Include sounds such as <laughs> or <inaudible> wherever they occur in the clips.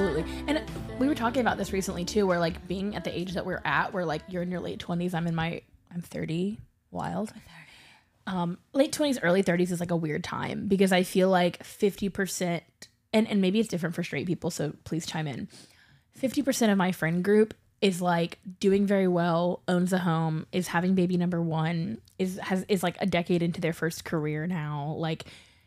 Absolutely. And we were talking about this recently too, where like being at the age that we're at, where like you're in your late 20s, I'm in my, I'm 30, wild. Um, late 20s, early 30s is like a weird time because I feel like 50%, and, and maybe it's different for straight people, so please chime in. 50% of my friend group is like doing very well, owns a home, is having baby number one, is has is like a decade into their first career now, like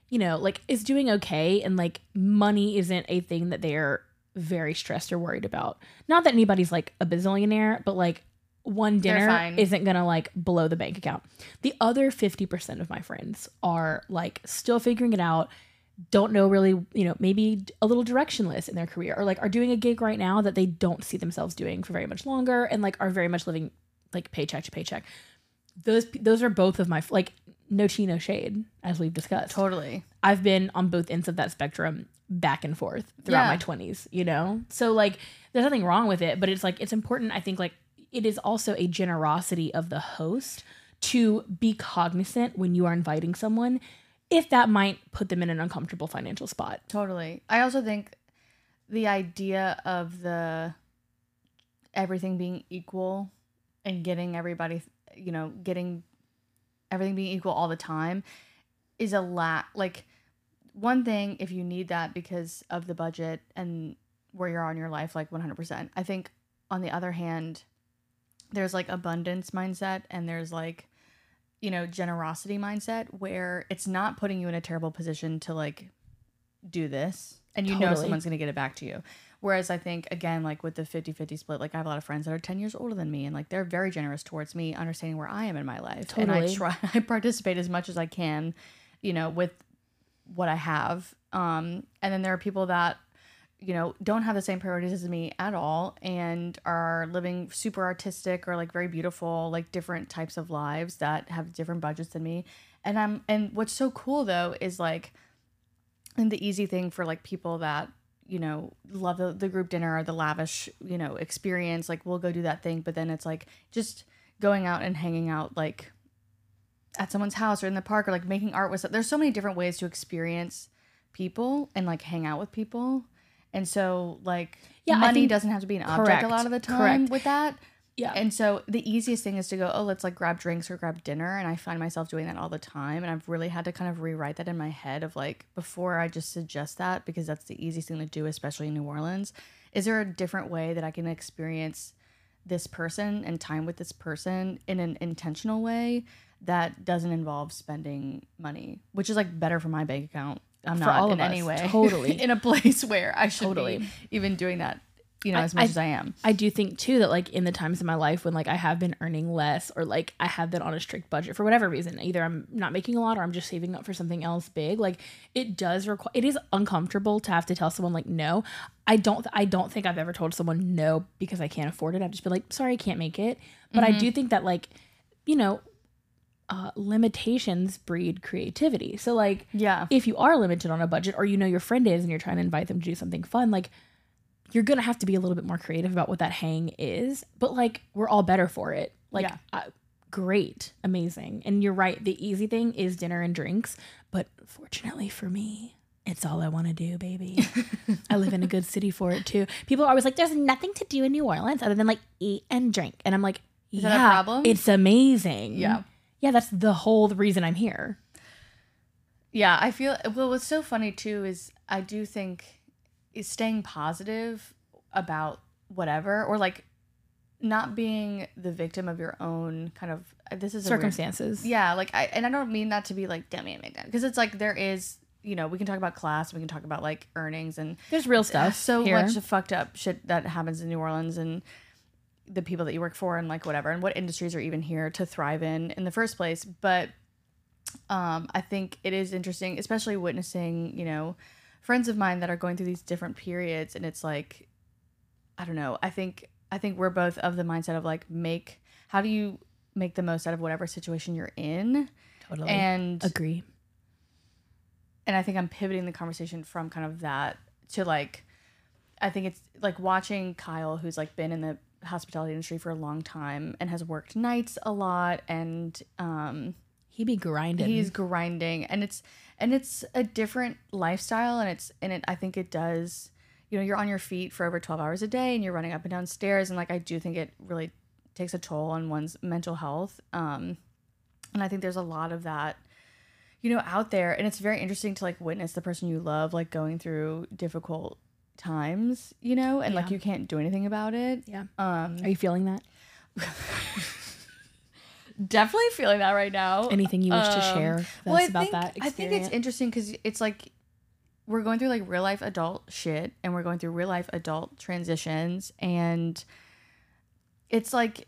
you know, like is doing okay and like money isn't a thing that they're very stressed or worried about. Not that anybody's like a bazillionaire, but like one dinner isn't gonna like blow the bank account. The other 50% of my friends are like still figuring it out, don't know really, you know, maybe a little directionless in their career or like are doing a gig right now that they don't see themselves doing for very much longer and like are very much living like paycheck to paycheck. Those those are both of my like no tea no shade as we've discussed. Totally. I've been on both ends of that spectrum back and forth throughout Yeah. my 20s, you know? So like there's nothing wrong with it, but it's like it's important I think like it is also a generosity of the host to be cognizant when you are inviting someone if that might put them in an uncomfortable financial spot. Totally. I also think the idea of the everything being equal and getting everybody, you know, getting everything being equal all the time is a lot. Like one thing, if you need that because of the budget and where you're on your life, like 100%. I think on the other hand, there's like abundance mindset and there's like you know generosity mindset where it's not putting you in a terrible position to like do this and you know someone's going to get it back to you. Whereas i think again like with the 50-50 split like i have a lot of friends that are 10 years older than me and like they're very generous towards me understanding where i am in my life. And i try <laughs> i participate as much as i can you know with what i have. Um and then there are people that you know don't have the same priorities as me at all and are living super artistic or like very beautiful like different types of lives that have different budgets than me. And i'm and what's so cool though is like and the easy thing for like people that you know love the, the group dinner or the lavish you know experience like we'll go do that thing. But then it's like just going out and hanging out like at someone's house or in the park or like making art with there's so many different ways to experience people and like hang out with people and so like Yeah, money think- doesn't have to be an object correct, a lot of the time correct. with that Yeah. and so the easiest thing is to go, oh, let's like grab drinks or grab dinner. And I find myself doing that all the time. And I've really had to kind of rewrite that in my head of like, before I just suggest that, because that's the easiest thing to do, especially in New Orleans. Is there a different way that I can experience this person and time with this person in an intentional way that doesn't involve spending money, which is like better for my bank account. I'm For not in of any way <laughs> totally. in a place where I should Totally. be even doing that, you know, I- as much I- as I am. I do think too that like in the times in my life when like I have been earning less or like I have been on a strict budget for whatever reason, either I'm not making a lot or I'm just saving up for something else big. Like it does require it is uncomfortable to have to tell someone like no. I don't I don't think I've ever told someone no because I can't afford it. I've just been like sorry I can't make it. But I mm-hmm. do think that like you know uh, limitations breed creativity. So like Yeah. if you are limited on a budget or you know your friend is and you're trying to invite them to do something fun, like you're gonna have to be a little bit more creative about what that hang is. But like we're all better for it. Like Yeah. uh, great, amazing. And you're right. The easy thing is dinner and drinks. But fortunately for me, it's all I want to do, baby. <laughs> I live in a good city for it too. People are always like, "There's nothing to do in New Orleans other than like eat and drink," and I'm like, Is "Yeah, problem? It's amazing. Yeah. Yeah. That's the whole reason I'm here. Yeah, I feel well. What's so funny too is I do think is staying positive about whatever or like not being the victim of your own kind of this is a weird- Circumstances. yeah, like I and I don't mean that to be like damn it, because it's like there is you know we can talk about class, we can talk about like earnings and There's real stuff. so here. much fucked up shit that happens in New Orleans and the people that you work for and like whatever and what industries are even here to thrive in in the first place but um I think it is interesting especially witnessing you know friends of mine that are going through these different periods and it's like I don't know I think I think we're both of the mindset of like make how do you make the most out of whatever situation you're in Totally. and agree. and I think I'm pivoting the conversation from kind of that to like I think it's like watching Kyle who's like been in the hospitality industry for a long time and has worked nights a lot and um He be grinding. he's grinding and it's and it's a different lifestyle and it's and it I think it does you know you're on your feet for over 12 hours a day and you're running up and down stairs and like I do think it really takes a toll on one's mental health um and I think there's a lot of that you know out there and it's very interesting to like witness the person you love like going through difficult times you know and like you can't do anything about it yeah. um Are you feeling that? <laughs> definitely feeling that right now Anything you wish to Um, share well, I about think, that I think it's interesting because it's like we're going through like real life adult shit and we're going through real life adult transitions and it's like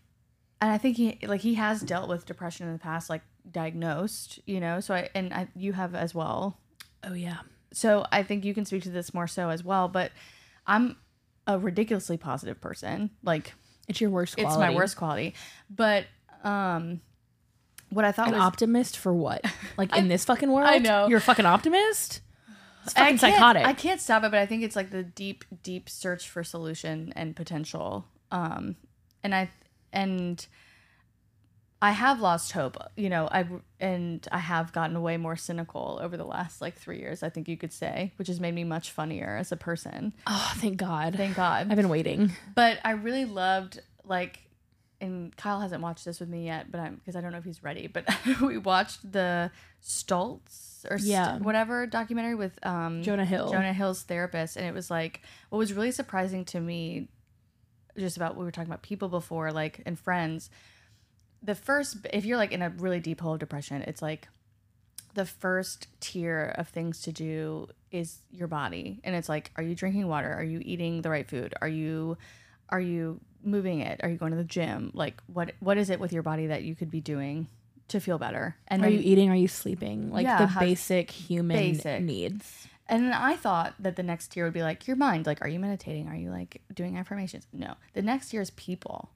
and I think he like he has dealt with depression in the past like diagnosed you know so I and I you have as well oh yeah. So I think you can speak to this more so as well but I'm a ridiculously positive person like It's your worst quality. it's my worst quality but um what I thought An was optimist for what? <laughs> Like in this fucking world? I know. You're a fucking optimist? It's fucking can't- psychotic. I can't stop it, but I think it's like the deep, deep search for solution and potential. Um, and I and I have lost hope. You know, I and I have gotten way more cynical over the last like three years. I think you could say, which has made me much funnier as a person. oh, thank God. Thank God. I've been waiting. But I really loved like, and Kyle hasn't watched this with me yet, but I'm because I don't know if he's ready. But <laughs> we watched the Stutz or St- Yeah. whatever documentary with um Jonah Hill. Jonah Hill's therapist, and it was like what was really surprising to me, just about we were talking about people before, like and friends. The first, if you're like in a really deep hole of depression, it's like the first tier of things to do is your body, and it's like, are you drinking water? Are you eating the right food? Are you, are you moving it? Are you going to the gym? Like, what what is it with your body that you could be doing to feel better? And Are you eating? Are you sleeping? Like Yeah, the basic human Basic. needs. And then I thought that the next tier would be like your mind. Like, are you meditating? Are you like doing affirmations? No. The next tier is people.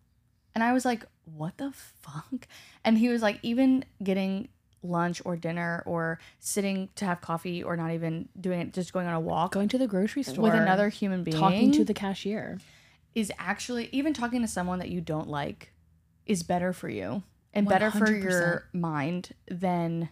And I was like, what the fuck? <laughs> And he was like, even getting lunch or dinner or sitting to have coffee or not even doing it, just going on a walk Going to the grocery store with another human being. talking to the cashier. is actually, even talking to someone that you don't like is better for you and better for your mind than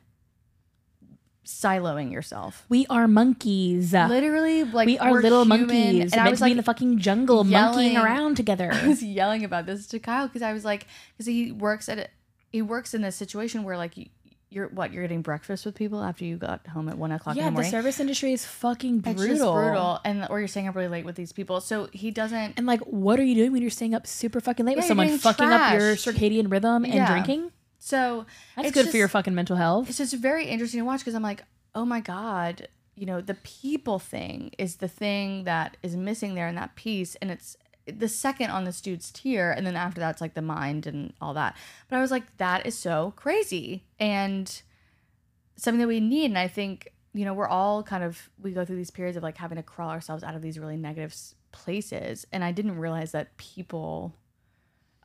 siloing yourself. We are monkeys. Literally, like we are little human, monkeys. and I was to be like, in the fucking jungle, yelling- monkeying around together. <laughs> I was yelling about this to Kyle because I was like, because he works at a, he works in this situation where like you, you're what you're getting breakfast with people after you got home at one o'clock yeah, the the morning. The service industry is fucking brutal. It's brutal, and or you're staying up really late with these people. So he doesn't. And like, what are you doing when you're staying up super fucking late with Yeah, you're someone fucking up your circadian rhythm and Yeah. drinking? So That's it's good just- for your fucking mental health. It's just very interesting to watch because I'm like, oh my god, you know, the people thing is the thing that is missing there in that piece, and it's the second on this dude's tier, and then after that, it's like the mind and all that. But I was like, that is so crazy and something that we need, and I think you know we're all kind of we go through these periods of like having to crawl ourselves out of these really negative places, and I didn't realize that people.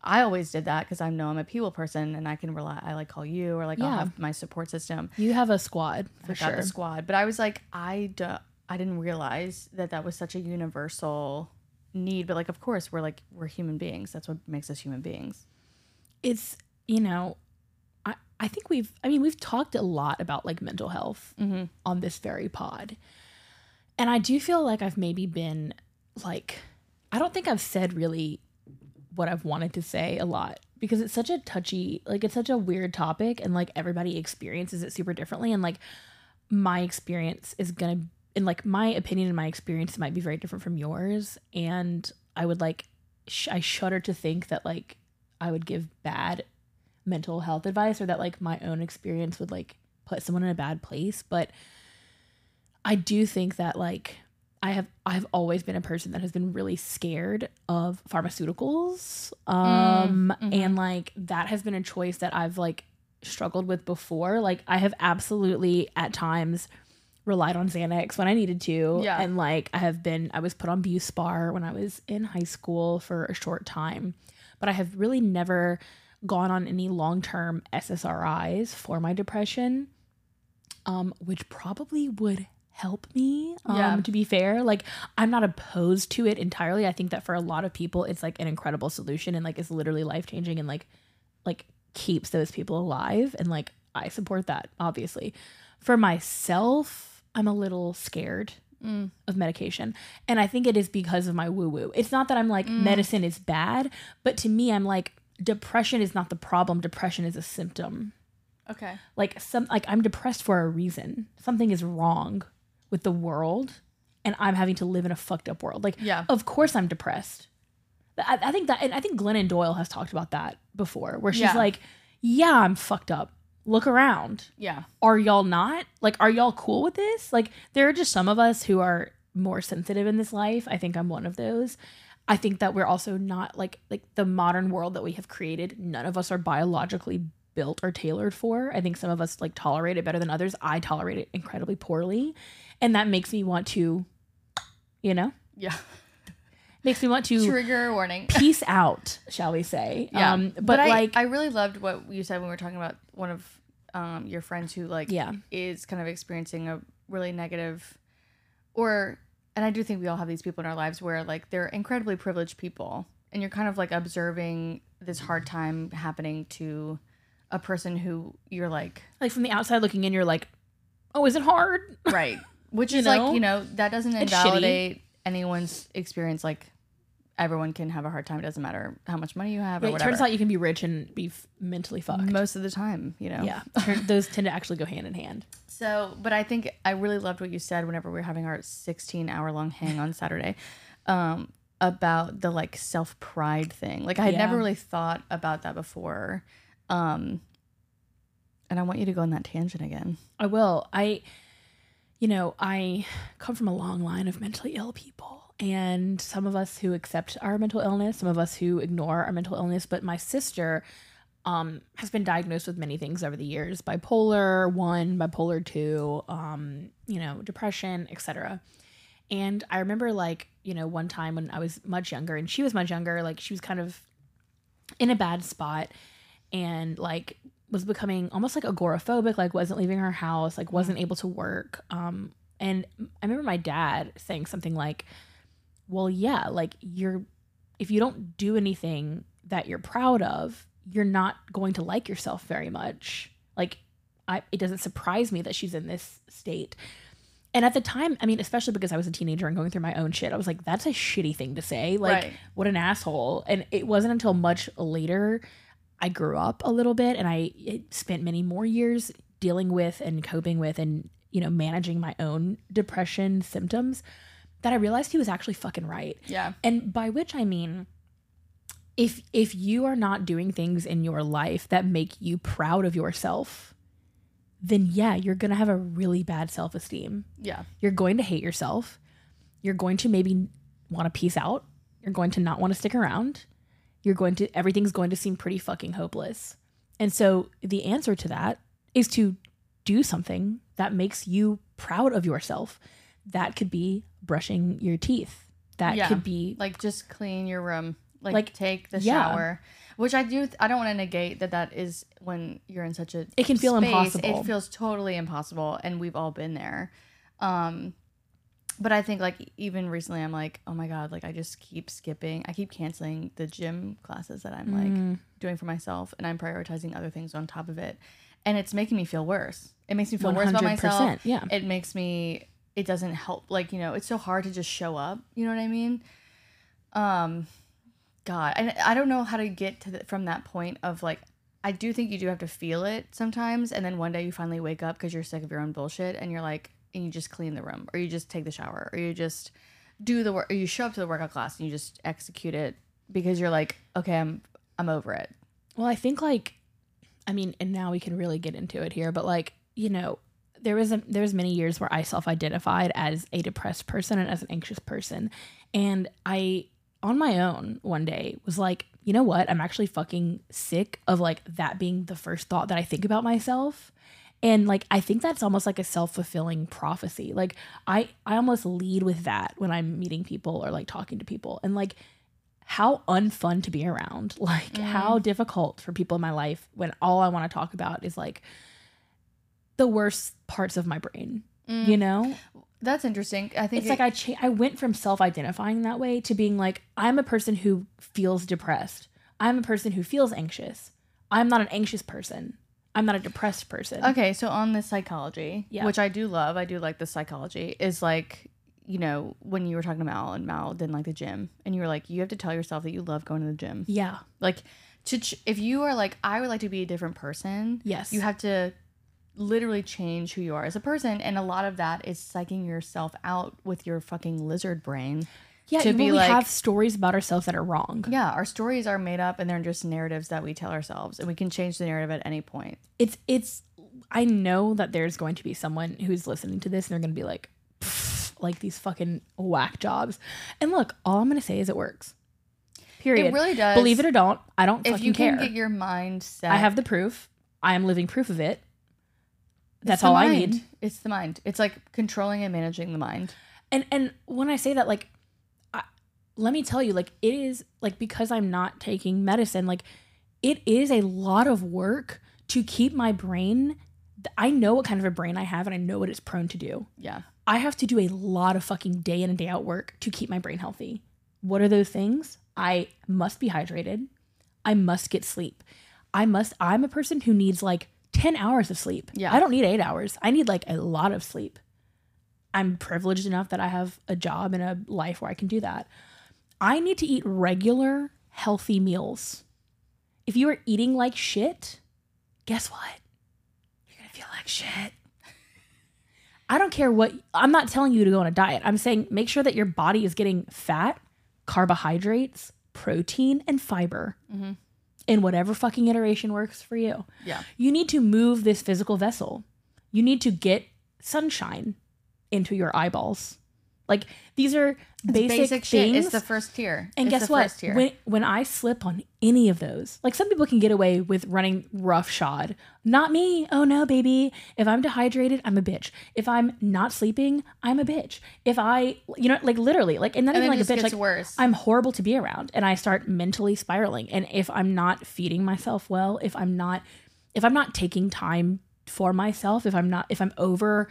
I always did that because I know I'm a people person and I can rely. I like call you or like I'll have my support system. You have a squad for I got sure. the squad, but I was like, I don't, I didn't realize that that was such a universal need. But like, of course, we're like we're human beings. That's what makes us human beings. it's you know I, I think we've i mean we've talked a lot about like mental health Mm-hmm. on this very pod and i do feel like i've maybe been like i don't think i've said really what i've wanted to say a lot because it's such a touchy like it's such a weird topic and like everybody experiences it super differently and like my experience is gonna and like my opinion and my experience might be very different from yours and i would like sh- i shudder to think that like i would give bad mental health advice or that like my own experience would like put someone in a bad place but i do think that like i have i've always been a person that has been really scared of pharmaceuticals um mhm. and like that has been a choice that i've like struggled with before like i have absolutely at times relied on Xanax when I needed to. Yeah. And like I have been I was put on Buspar when I was in high school for a short time. But I have really never gone on any long-term SSRIs for my depression. Um, which probably would help me. Um, Yeah. To be fair, like I'm not opposed to it entirely. I think that for a lot of people, it's like an incredible solution and like it's literally life changing and like like keeps those people alive. And like I support that obviously. For myself, I'm a little scared Mm. of medication. And I think it is because of my woo woo. It's not that I'm like Mm. medicine is bad, but to me, I'm like depression is not the problem. Depression is a symptom. Okay. Like some like I'm depressed for a reason. Something is wrong with the world, and I'm having to live in a fucked up world. Like, Yeah. of course I'm depressed. I, I think that, and I think Glennon Doyle has talked about that before, where she's Yeah. like, "Yeah, I'm fucked up. Look around." Yeah. are y'all not? Like, are y'all cool with this? Like, there are just some of us who are more sensitive in this life. I think I'm one of those. I think that we're also not like like the modern world that we have created. None of us are biologically built or tailored for. I think some of us like tolerate it better than others. I tolerate it incredibly poorly, and that makes me want to, you know, Yeah. makes me want to Trigger warning. <laughs> peace out, shall we say? Yeah. Um, but, I, like, I really loved what you said when we were talking about one of um, your friends who like Yeah. is kind of experiencing a really negative or and I do think we all have these people in our lives where like they're incredibly privileged people and you're kind of like observing this hard time happening to a person who you're like like from the outside looking in, you're like, oh, is it hard? <laughs> right which You is know? like you know that doesn't It's shitty. invalidate anyone's experience like everyone can have a hard time it doesn't matter how much money you have or it whatever turns out you can be rich and be f- mentally fucked. most of the time you know Yeah, Turn- those tend to actually go hand in hand. So, but I think I really loved what you said whenever we were having our 16 hour long hang on Saturday um, about the like self pride thing. Like, I had Yeah. never really thought about that before. Um, and I want you to go on that tangent again. I will. I, you know, I come from a long line of mentally ill people, and some of us who accept our mental illness, some of us who ignore our mental illness. But my sister um, has been diagnosed with many things over the years: bipolar one, bipolar two, um, you know, depression, etc. And I remember, like, you know, one time when I was much younger, and she was much younger, like, she was kind of in a bad spot and like was becoming almost like agoraphobic like wasn't leaving her house like wasn't able to work um and i remember my dad saying something like well yeah like you're if you don't do anything that you're proud of you're not going to like yourself very much. Like I, it doesn't surprise me that she's in this state. And at the time i mean especially because i was a teenager and going through my own shit i was like that's a shitty thing to say. Like Right. what an asshole. And it wasn't until much later i grew up a little bit and i eh, spent many more years dealing with and coping with and you know managing my own depression symptoms that i realized he was actually fucking right Yeah. and by which I mean if if you are not doing things in your life that make you proud of yourself, then yeah, you're going to have a really bad self-esteem. Yeah. You're going to hate yourself. You're going to maybe want to peace out. You're going to not want to stick around. You're going to everything's going to seem pretty fucking hopeless. And so the answer to that is to do something that makes you proud of yourself. That could be brushing your teeth. That Yeah. could be Like, just clean your room. Like, Like, take the yeah. shower. Which I do, I don't want to negate that that is when you're in such a It can feel space, impossible. It feels totally impossible, and we've all been there. Um, but I think like even recently, I'm like, oh my god, like I just keep skipping. I keep canceling the gym classes that I'm Mm. like doing for myself, and I'm prioritizing other things on top of it, and it's making me feel worse. It makes me feel worse about 100%, myself. yeah. it makes me. It doesn't help. Like you know, it's so hard to just show up. You know what I mean? Um, God, I I don't know how to get to the, from that point of like. I do think you do have to feel it sometimes, and then one day you finally wake up because you're sick of your own bullshit, and you're like, and you just clean the room, or you just take the shower, or you just do the work, or you show up to the workout class and you just execute it because you're like, okay, I'm I'm over it. Well, I think like, I mean, and now we can really get into it here, but like, you know, there was a there was many years where I self-identified as a depressed person and as an anxious person, and I on my own one day was like, you know what? I'm actually fucking sick of like that being the first thought that I think about myself. And like I think that's almost like a self-fulfilling prophecy. Like I I almost lead with that when I'm meeting people or like talking to people. And like how unfun to be around. <laughs> Like mm. how difficult for people in my life when all I want to talk about is like the worst parts of my brain. Mm. You know, That's interesting. I think it's like I cha- I went from self-identifying that way to being like I'm a person who feels depressed. I'm a person who feels anxious. I'm not an anxious person. I'm not a depressed person. Okay, so on the psychology, Yeah. which I do love, I do like the psychology, is like, you know, when you were talking to Mal and Mal didn't like the gym, and you were like, you have to tell yourself that you love going to the gym. Yeah. Like, to ch- if you are like, I would like to be a different person, Yes. you have to literally change who you are as a person, and a lot of that is psyching yourself out with your fucking lizard brain. Yeah, to be we like- have stories about ourselves that are wrong. Yeah, our stories are made up, and they're just narratives that we tell ourselves, and we can change the narrative at any point. It's it's I know that there's going to be someone who's listening to this and they're going to be like like these fucking whack jobs. And look, all I'm going to say is it works. Period. It really does. Believe it or don't, I don't If fucking you can care. get your mind set, I have the proof. I am living proof of it. That's all I need. It's the mind. It's like controlling and managing the mind. And and when I say that, like, let me tell you, like, it is like because I'm not taking medicine, like, it is a lot of work to keep my brain. I know what kind of a brain I have, and I know what it's prone to do. Yeah. I have to do a lot of fucking day in and day out work to keep my brain healthy. What are those things? I must be hydrated. I must get sleep. I must, I'm a person who needs like 10 hours of sleep. Yeah. I don't need eight hours. I need like a lot of sleep. I'm privileged enough that I have a job and a life where I can do that. I need to eat regular, healthy meals. If you are eating like shit, guess what? You're going to feel like shit. I don't care what, I'm not telling you to go on a diet. I'm saying make sure that your body is getting fat, carbohydrates, protein, and fiber mm-hmm. in whatever fucking iteration works for you. Yeah. You need to move this physical vessel. You need to get sunshine into your eyeballs. Like these are basic, Basic, shit. things. It's the first tier. and It's guess the what? First tier. When when I slip on any of those, like some people can get away with running roughshod. Not me. Oh no, baby. If I'm dehydrated, I'm a bitch. If I'm not sleeping, I'm a bitch. If I, you know, like literally, like and not and even like a bitch. Like worse. I'm horrible to be around, and I start mentally spiraling. And if I'm not feeding myself well, if I'm not, if I'm not taking time for myself, if I'm not, if I'm over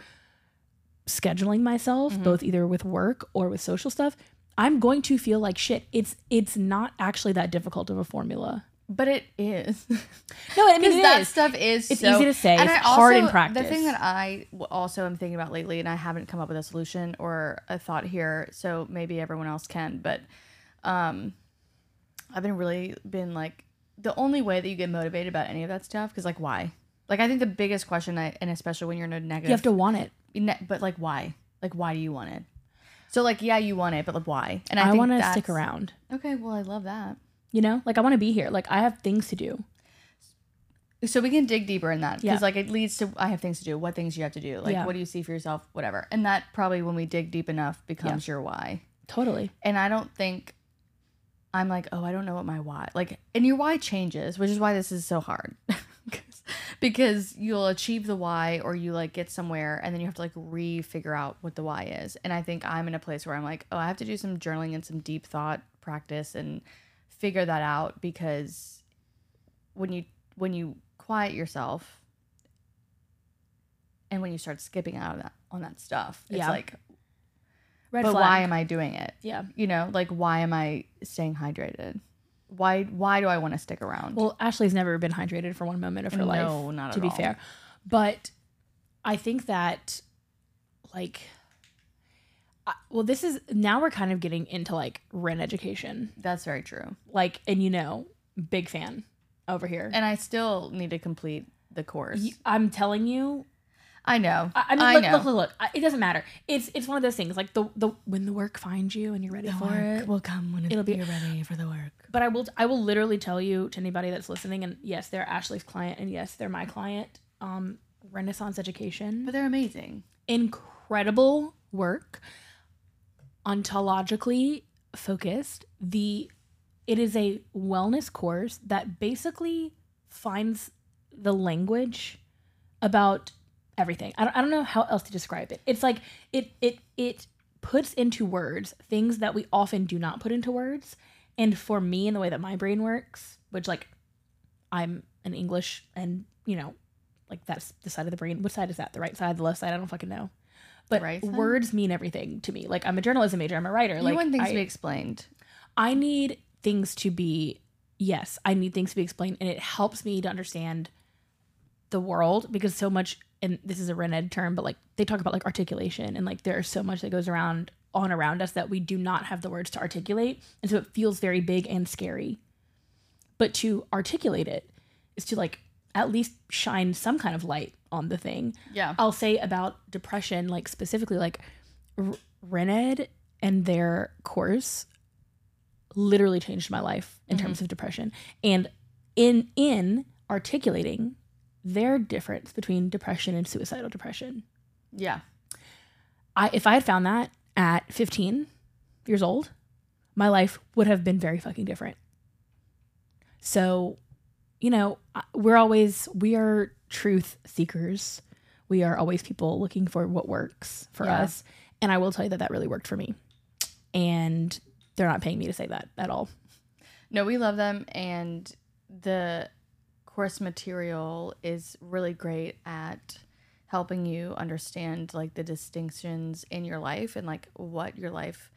scheduling myself Mm-hmm. both either with work or with social stuff i'm going to feel like shit it's it's not actually that difficult of a formula but it is. <laughs> no i mean that is. stuff is It's so- easy to say, and it's I hard in practice. The thing that i also am thinking about lately, and I haven't come up with a solution or a thought here, so maybe everyone else can, but um, I've been really been like the only way that you get motivated about any of that stuff because like why? Like I think the biggest question, I, and especially when you're in a negative, you have to want it ne- but like why? Like why do you want it? So like yeah, you want it, but like why? And i, think want to stick around Okay, well I love that. you know like i want to be here like i have things to do So we can dig deeper in that because Yeah. like it leads to I have things to do. What things you have to do? Like Yeah. what do you see for yourself? Whatever. And that probably when we dig deep enough becomes your why. totally And I don't think I'm like oh I don't know what my why like and your why changes, which is why this is so hard. <laughs> <laughs> 'Cause- you'll achieve the why or you like get somewhere and then you have to like re-figure out what the why is. And I think I'm in a place where I'm like oh I have to do some journaling and some deep thought practice and figure that out because when you when you quiet yourself and when you start skipping out of that on that stuff it's Yeah. like red but flag. why am i doing it yeah you know like why am i staying hydrated why why do i want to stick around? Well ashley's never been hydrated for one moment of her No, life not to be all. fair. But i think that like I- well this is now we're kind of getting into like Ren Education. That's very true. Like and you know big fan over here. And i still need to complete the course. I'm telling you i know. I, I mean I look, know. look look look. It doesn't matter. It's it's one of those things like the the when the work finds you and you're ready for it will come when It'll be- you're ready for the work. But i will i will literally tell you to anybody that's listening and yes they're ashley's client and yes they're my client um renaissance education. But they're amazing. Incredible work ontologically focused. The it is a wellness course that basically finds the language about everything. I don't, I don't know how else to describe it. It's like it it it puts into words things that we often do not put into words. And for me in the way that my brain works which like i'm an english and you know like that's the side of the brain. What side is that? The right side? The left side? I don't fucking know. But Right, words mean everything to me. Like I'm a journalism major, I'm a writer. you like want things I, to be explained. I need things to be yes, I need things to be explained. And it helps me to understand the world because so much and this is a Ren Ed term, but like they talk about like articulation and like there's so much that goes around on around us that we do not have the words to articulate. And so it feels very big and scary. But to articulate it is to like at least shine some kind of light on the thing. Yeah. I'll say about depression, like specifically, like R- Ren Ed and their course literally changed my life in mm-hmm. terms of depression. And in in articulating their difference between depression and suicidal depression, Yeah. I if I had found that at 15 years old, my life would have been very fucking different. So, you know, we're always we are truth seekers. We are always people looking for what works for Yeah. us, and I will tell you that that really worked for me. And they're not paying me to say that at all. No, we love them, and the course material is really great at helping you understand like the distinctions in your life and like what your life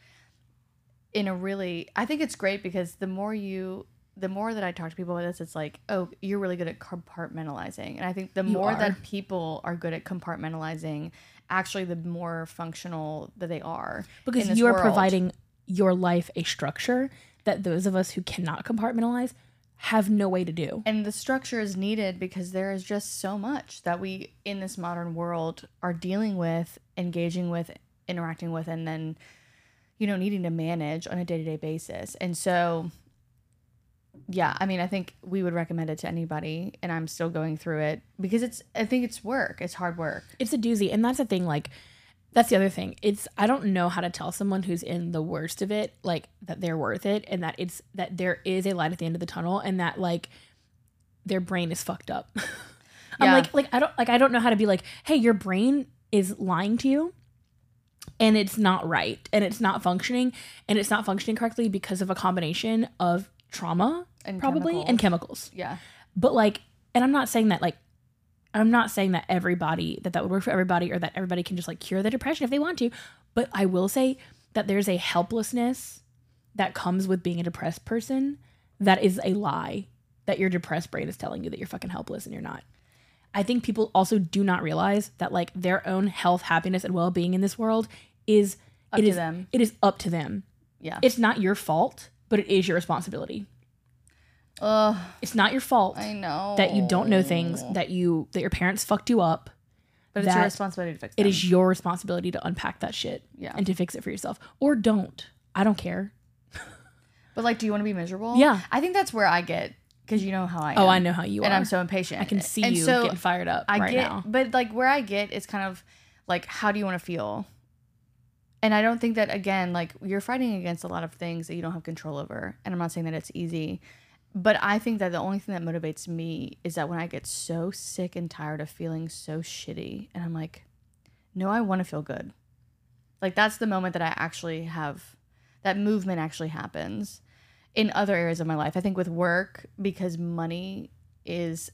in a really I think it's great because the more you the more that I talk to people about this, it's like, oh, you're really good at compartmentalizing. And I think the You more are. that people are good at compartmentalizing, actually the more functional that they are. because you are world. providing your life a structure that those of us who cannot compartmentalize have no way to do. and the structure is needed because there is just so much that we in this modern world are dealing with engaging with interacting with and then you know needing to manage on a day-to-day basis. And so yeah i mean i think we would recommend it to anybody and i'm still going through it because it's i think it's work. It's hard work. It's a doozy. And that's the thing like that's the other thing. It's i don't know how to tell someone who's in the worst of it like that they're worth it and that it's that there is a light at the end of the tunnel and that like their brain is fucked up. <laughs> I'm Yeah. like like i don't like i don't know how to be like hey your brain is lying to you and it's not right and it's not functioning and it's not functioning correctly because of a combination of trauma And probably and chemicals. yeah. But like and i'm not saying that like i'm not saying that everybody that that would work for everybody or that everybody can just like cure the depression if they want to but i will say that there's a helplessness that comes with being a depressed person that is a lie that your depressed brain is telling you that you're fucking helpless and you're not. I think people also do not realize that like their own health happiness and well-being in this world is Up it to is- them. it is up to them. Yeah. It's not your fault but it is your responsibility Ugh, it's not your fault i know that you don't know things that you that your parents fucked you up but it's your responsibility to fix it them. is your responsibility to unpack that shit Yeah. and to fix it for yourself. Or don't. I don't care. <laughs> But like do you want to be miserable? Yeah. i think that's where i get because you know how i am oh i know how you and are. and i'm so impatient. I can see And you so getting fired up I right get, now. but like where I get is kind of like, how do you want to feel? And I don't think that again, like you're fighting against a lot of things that you don't have control over. And I'm not saying that it's easy, but I think that the only thing that motivates me is that when I get so sick and tired of feeling so shitty, and I'm like, no, I want to feel good. Like that's the moment that I actually have that movement actually happens in other areas of my life. I think with work because money is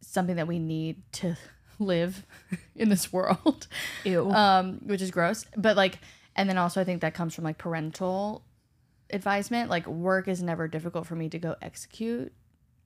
something that we need to <laughs> live <laughs> in this world ew um which is gross but like and then also i think that comes from like parental advisement like work is never difficult for me to go execute.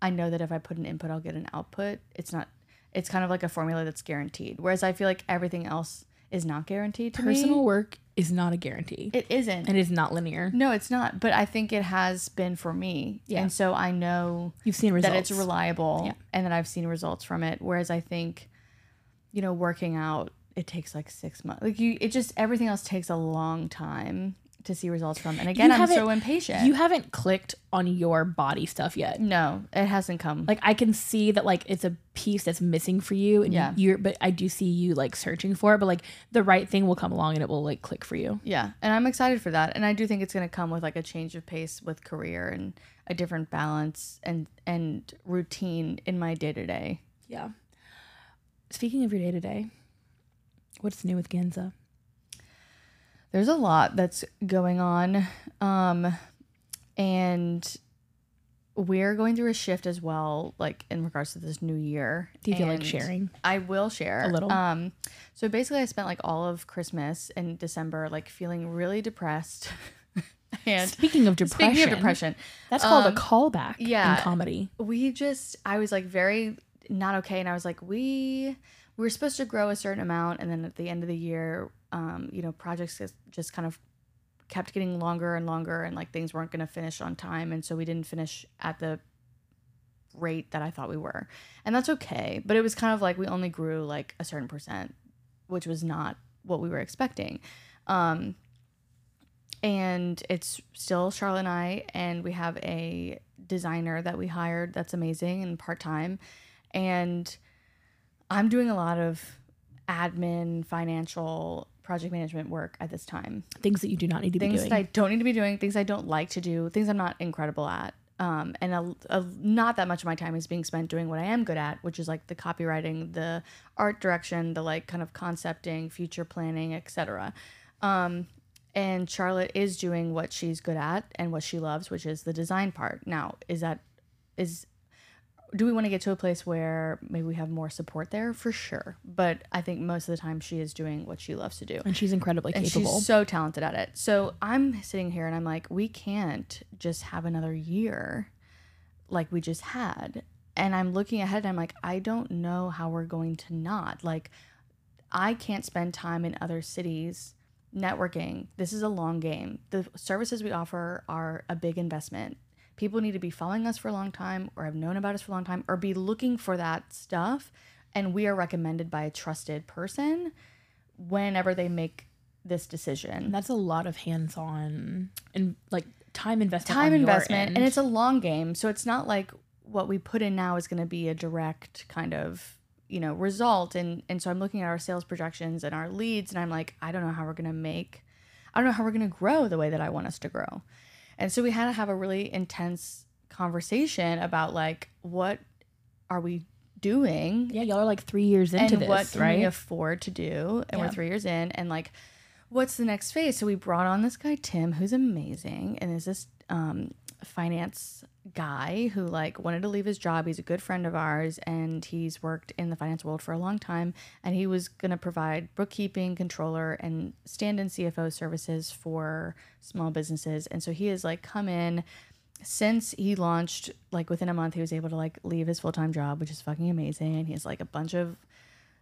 I know that if i put an input i'll get an output. It's not it's kind of like a formula that's guaranteed. Whereas i feel like everything else is not guaranteed to personal me work is not a guarantee. It isn't. And it is not linear. No it's not. But i think it has been for me. Yeah. and so i know you've seen results that it's reliable Yeah. and that I've seen results from it. Whereas I think, you know, working out it takes like six months. Like you, it just everything else takes a long time to see results from. And again, You I'm haven't- so impatient. you haven't clicked on your body stuff yet no, it hasn't come. like I can see that like it's a piece that's missing for you and Yeah. you're but I do see you like searching for it but like the right thing will come along and it will like click for you. yeah, and I'm excited for that. And I do think it's going to come with like a change of pace with career and a different balance and and routine in my day to day. Yeah. Speaking of your day to day, what's new with GANZA? There's a lot that's going on um and we're going through a shift as well, like in regards to this new year. Do you feel like sharing? I will share A little? Um, so basically, I spent like all of Christmas and December like feeling really depressed. <laughs> and Speaking of depression, speaking of depression, that's called um, a callback yeah. in comedy. we just I was like very not okay, and I was like we we were supposed to grow a certain amount, and then at the end of the year, um, you know, projects just, kind of kept getting longer and longer, and like things weren't going to finish on time, and so we didn't finish at the rate that I thought we were, and that's okay. But it was kind of like we only grew like a certain percent, which was not what we were expecting. Um, and it's still Charlotte and I, and we have a designer that we hired that's amazing and part time. And I'm doing a lot of admin, financial, project management work at this time. Things that you do not need to be Things doing. that I don't need to be doing, things I don't like to do, things I'm not incredible at. Um, and a, a, not that much of my time is being spent doing what I am good at, which is like the copywriting, the art direction, the like kind of concepting, future planning, etc. Um, and Charlotte is doing what she's good at and what she loves, which is the design part. Now, is that is do we want to get to a place where maybe we have more support there? For sure. But i think most of the time she is doing what she loves to do. And she's incredibly and capable. she's so talented at it. So i'm sitting here and i'm like we can't just have another year like we just had. And i'm looking ahead and i'm like i don't know how we're going to not. Like i can't spend time in other cities networking. This is a long game. The services we offer are a big investment people need to be following us for a long time or have known about us for a long time or be looking for that stuff. And we are recommended by a trusted person whenever they make this decision. That's a lot of hands-on and like time investment. time investment and it's a long game. So it's not like what we put in now is going to be a direct kind of you know result. And and so i'm looking at our sales projections and our leads and i'm like i don't know how we're going to make i don't know how we're going to grow the way that i want us to grow and so we had to have a really intense conversation about like what are we doing yeah, y'all are like three years into and this, what can right? we afford to do and Yeah. we're three years in and like what's the next phase so we brought on this guy tim who's amazing and is this um, finance guy who like wanted to leave his job. He's a good friend of ours and he's worked in the finance world for a long time and he was going to provide bookkeeping controller and stand-in cfo services for small businesses. And so he has like come in. Since he launched like within a month he was able to like leave his full-time job which is fucking amazing And he has like a bunch of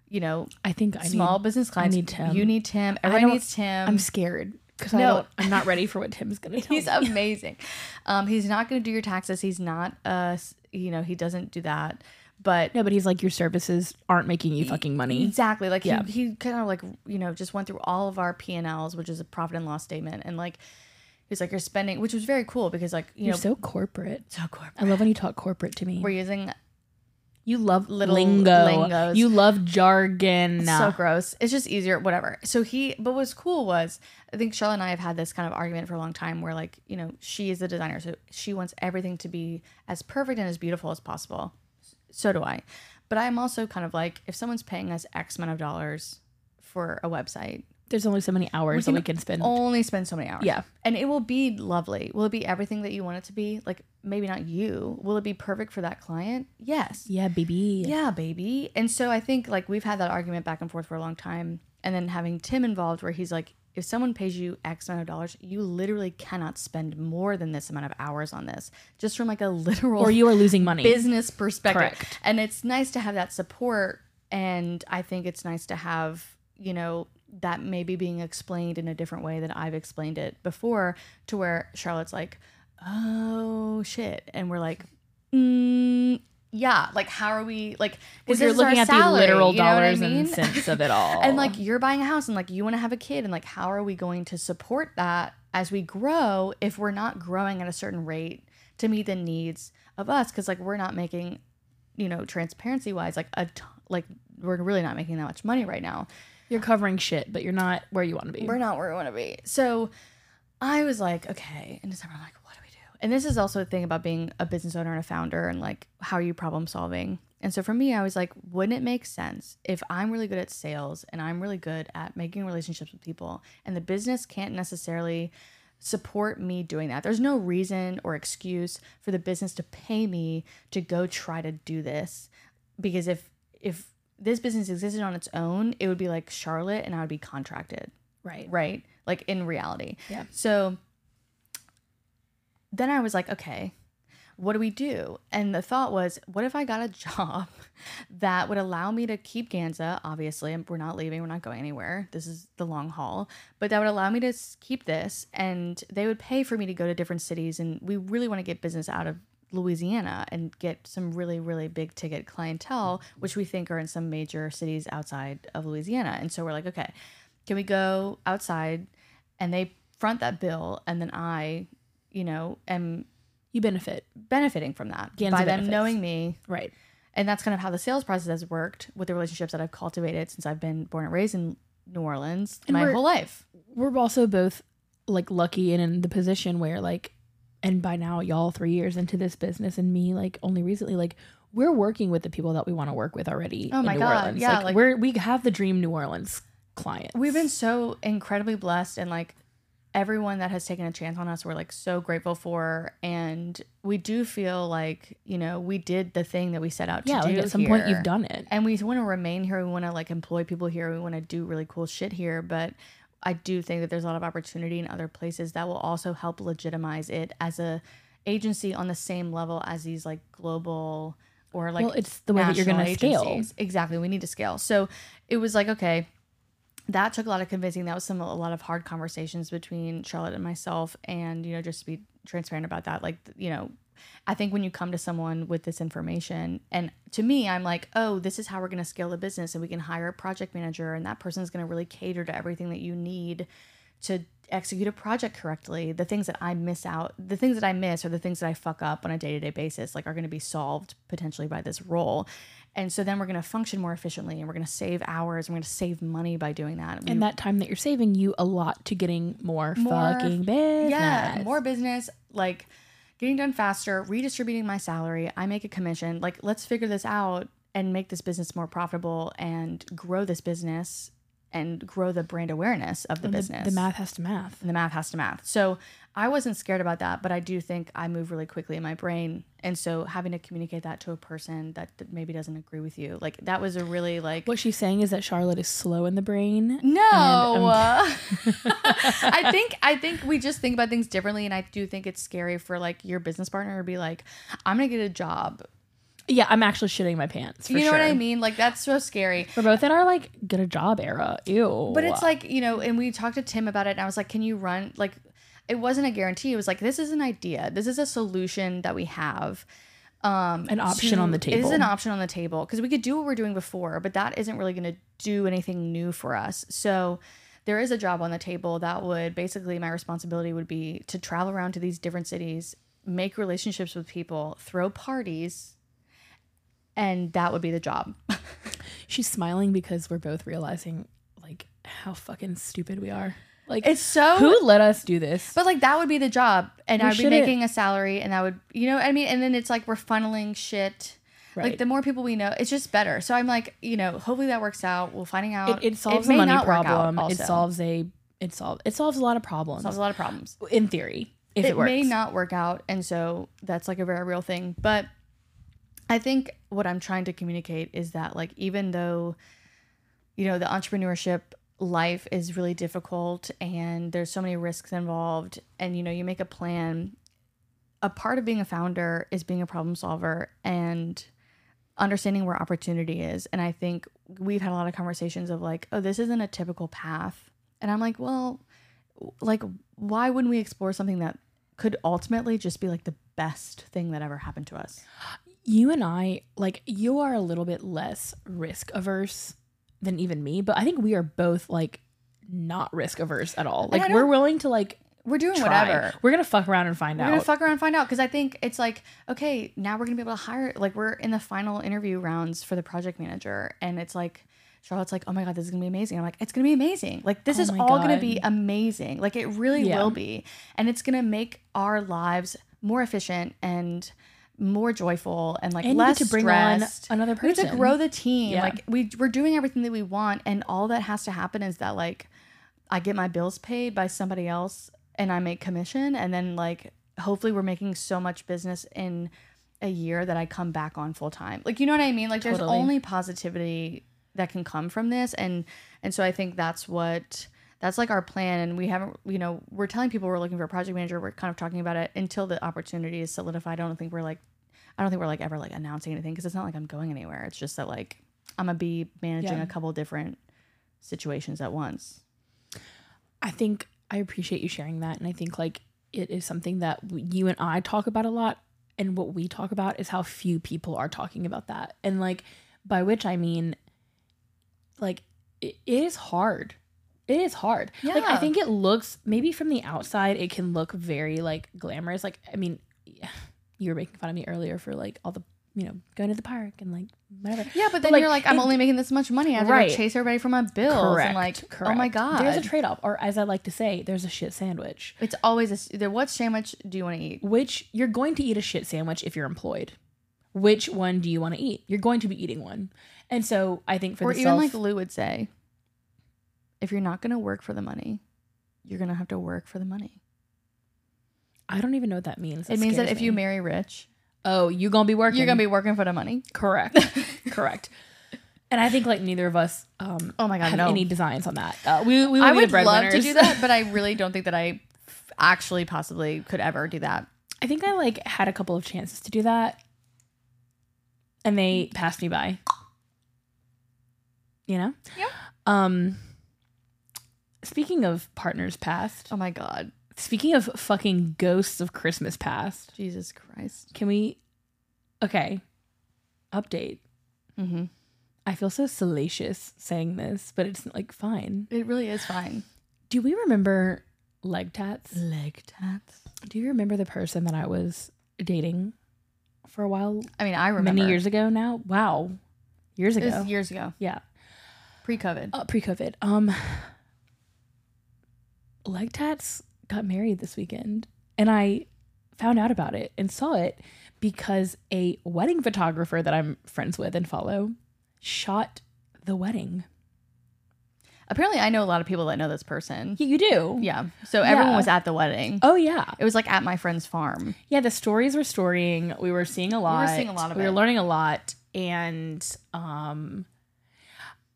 you know I think I small need, business clients. I need Tim. you need tim. I everyone needs tim. I'm scared because I No. don't. I'm not ready for what Tim's gonna <laughs> tell me. he's me. <laughs> amazing um he's not going to do your taxes he's not uh you know he doesn't do that but No, but he's like your services aren't making you fucking money. Exactly. Like Yeah. he, he kind of like you know just went through all of our P and Ls, which is a profit and loss statement, and like he's like you're spending, which was very cool because like you You're know so corporate. so corporate. I love when you talk corporate to me. We're using You love Little lingo. lingos. You love jargon. so gross. It's just easier, whatever. So he, but what's cool was I think Charlotte and I have had this kind of argument for a long time where like you know she is the designer, so she wants everything to be as perfect and as beautiful as possible. So do I, but I'm also kind of like if someone's paying us X amount of dollars for a website, There's only so many hours that can we can spend. only spend so many hours. Yeah. And it will be lovely. Will it be everything that you want it to be? Like maybe not you. Will it be perfect for that client? Yes. yeah, baby. Yeah, baby. And so I think like we've had that argument back and forth for a long time. And then having Tim involved where he's like, if someone pays you X amount of dollars, you literally cannot spend more than this amount of hours on this. Just from like a <laughs> literal Or you are losing money. business perspective. Correct. And it's nice to have that support. And I think it's nice to have, you know, that maybe being explained in a different way than I've explained it before to where Charlotte's like, oh shit. And we're like, mm, yeah, like how are we like Because you're looking at salary, the literal what I dollars mean? and cents of it <laughs> all. and like you're buying a house and like you want to have a kid and like how are we going to support that as we grow if we're not growing at a certain rate to meet the needs of us because like we're not making you know transparency wise like a t- like we're really not making that much money right now you're covering shit, but you're not where you want to be. we're not where we want to be so i was like okay in december i'm like what do we do and this is also a thing about being a business owner and a founder and like how are you problem solving and so for me i was like wouldn't it make sense if i'm really good at sales and i'm really good at making relationships with people and the business can't necessarily support me doing that. There's no reason or excuse for the business to pay me to go try to do this because if if this business existed on its own, it would be like Charlotte and I would be contracted, Right. right? Like in reality. Yeah. So then I was like, okay, what do we do? And the thought was, what if I got a <laughs> job that would allow me to keep Ganza? Obviously, we're not leaving, we're not going anywhere. This is the long haul, but that would allow me to keep this, and they would pay for me to go to different cities. And we really want to get business out of Louisiana and get some really, really big ticket clientele, which we think are in some major cities outside of Louisiana. And so we're like, okay, can we go outside? And they front that bill, and then I, you know, am You benefit. benefiting from that Ganza by them knowing me. Right. And that's kind of how the sales process has worked with the relationships that I've cultivated since I've been born and raised in New Orleans And my whole life. We're also both like lucky and in the position where like and by now y'all 3 years into this business and me like only recently like we're working with the people that we want to work with already Oh in my New God, Orleans. yeah, like, like- we're we have the dream New Orleans client. We've been so incredibly blessed and like everyone that has taken a chance on us we're like so grateful for and we do feel like you know we did the thing that we set out to yeah, do like at some point you've done it. and we want to remain here. We want to like employ people here. We want to do really cool shit here. But I do think that there's a lot of opportunity in other places that will also help legitimize it as a agency on the same level as these like global or like well, it's the way that you're going to scale. Exactly. We need to scale. So it was like, okay, that took a lot of convincing. That was some a lot of hard conversations between Charlotte and myself, and you know, just to be transparent about that. Like, you know, I think when you come to someone with this information, and to me, I'm like, oh, this is how we're going to scale the business, and we can hire a project manager, and that person's going to really cater to everything that you need to execute a project correctly. The things that I miss out, the things that I miss, or the things that I fuck up on a day to day basis, like are going to be solved potentially by this role. And so then we're going to function more efficiently, and we're going to save hours, and we're going to save money by doing that. We- and that time that you're saving you a lot to getting more, More- fucking business. yeah, more business, like getting done faster, redistributing my salary. I make a commission. Like, let's figure this out and make this business more profitable and grow this business and grow the brand awareness of the business. the math has to math. the math has to math. So I wasn't scared about that, but I do think I move really quickly in my brain. And so having to communicate that to a person that, maybe doesn't agree with you, like that was a really like What she's saying is that Charlotte is slow in the brain. no. um, <laughs> I think I think we just think about things differently and I do think it's scary for like your business partner to be like, I'm gonna get a job. Yeah, I'm actually shitting my pants. For you know sure. what I mean? Like that's so scary. We're both in our like get a job era. Ew. But it's like, you know, and we talked to Tim about it and I was like, Can you run like it wasn't a guarantee. It was like this is an idea. This is a solution that we have. Um An option on the table. It is an option on the table because we could do what we're doing before, but that isn't really gonna do anything new for us. So there is a job on the table that would basically my responsibility would be to travel around to these different cities, make relationships with people, throw parties, and that would be the job. she's smiling because we're both realizing like how fucking stupid we are. Like It's so who let us do this? But like that would be the job, and We I'd be shouldn't- making a salary, and that would, you know, what I mean, and then it's like we're funneling shit. Right. Like the more people we know, it's just better. So I'm like, you know, hopefully that works out. We're finding out. it, it solves may a money not work out problem. It solves a it solves it solves a lot of problems. solves a lot of problems. in theory, if it, it may not work out, and so that's like a very real thing. But I think what I'm trying to communicate is that like even though you know the entrepreneurship life is really difficult and there's so many risks involved and you know you make a plan a part of being a founder is being a problem solver and understanding where opportunity is. And i think we've had a lot of conversations of like oh this isn't a typical path. And i'm like well like why wouldn't we explore something that could ultimately just be like the best thing that ever happened to us you and I, like, you are a little bit less risk averse than even me, but I think we are both like not risk averse at all. Like, we're willing to like we're doing try. whatever We're gonna fuck around and find out. We're gonna fuck around and find out because I think it's like okay now we're gonna be able to hire like we're in the final interview rounds for the project manager and it's like Charlotte's like oh my god this is gonna be amazing I'm like it's gonna be amazing like this Oh is all gonna be amazing like it really Yeah. will be and it's gonna make our lives more efficient and more joyful and like And less to bring on stressed. another person, We get to grow the team. Yeah. Like we we're doing everything that we want, and all that has to happen is that like I get my bills paid by somebody else and I make commission and then like hopefully we're making so much business in a year that I come back on full time. Like you know what I mean? Like there's only positivity that can come from this and and so I think that's what that's like our plan and we haven't you know we're telling people we're looking for a project manager we're kind of talking about it until the opportunity is solidified i don't think we're like i don't think we're like ever like announcing anything because it's not like i'm going anywhere it's just that like i'm gonna be managing Yeah. a couple different situations at once I think I appreciate you sharing that. And I think like it is something that w- you and I talk about a lot. And what we talk about is how few people are talking about that. And like, by which I mean, like, it, it is hard. It is hard. Like, I Yeah. think it looks, maybe from the outside, it can look very like glamorous. Like, I mean, you were making fun of me earlier for like all the, you know, going to the park and like whatever. yeah but then like, you're like i'm it- only making this much money i have to Right. go chase everybody for my bills and like oh my god There's a trade off. Or as I like to say, there's a shit sandwich. it's always a there what sandwich do you want to eat which you're going to eat a shit sandwich if you're employed. Which one do you want to eat? You're going to be eating one. And so I think for or even self, like lou would say if you're not gonna work for the money you're gonna have to work for the money I don't even know what that means. it means that if you marry rich oh, you're gonna be working. you're gonna be working for the money correct, <laughs> correct. And I think like neither of us um oh my god have no any designs on that. Uh, we we I would, be would love to do that, but I <laughs> really don't think that I actually possibly could ever do that. I think I like had a couple of chances to do that, and they passed me by. You know. Yeah. Um. Speaking of partners past, Oh my god, Speaking of fucking ghosts of Christmas past, Jesus Christ. can we? Okay, update. Mm-hmm. I feel so salacious saying this, but it's like fine. It really is fine. Do we remember leg tats? Leg tats. Do you remember the person that I was dating for a while, I mean, I remember many years ago now? Wow, years It ago. was years ago, yeah, pre-COVID. uh, pre-COVID. Um, <sighs> leg tats got married this weekend, and I found out about it and saw it because a wedding photographer that I'm friends with and follow shot the wedding. Apparently, I know a lot of people that know this person. Yeah, you do. Yeah, so everyone Yeah. was at the wedding. Oh yeah. It was like at my friend's farm. Yeah, the stories were storying. We were seeing a lot. were seeing a lot of We were it. learning a lot, and um,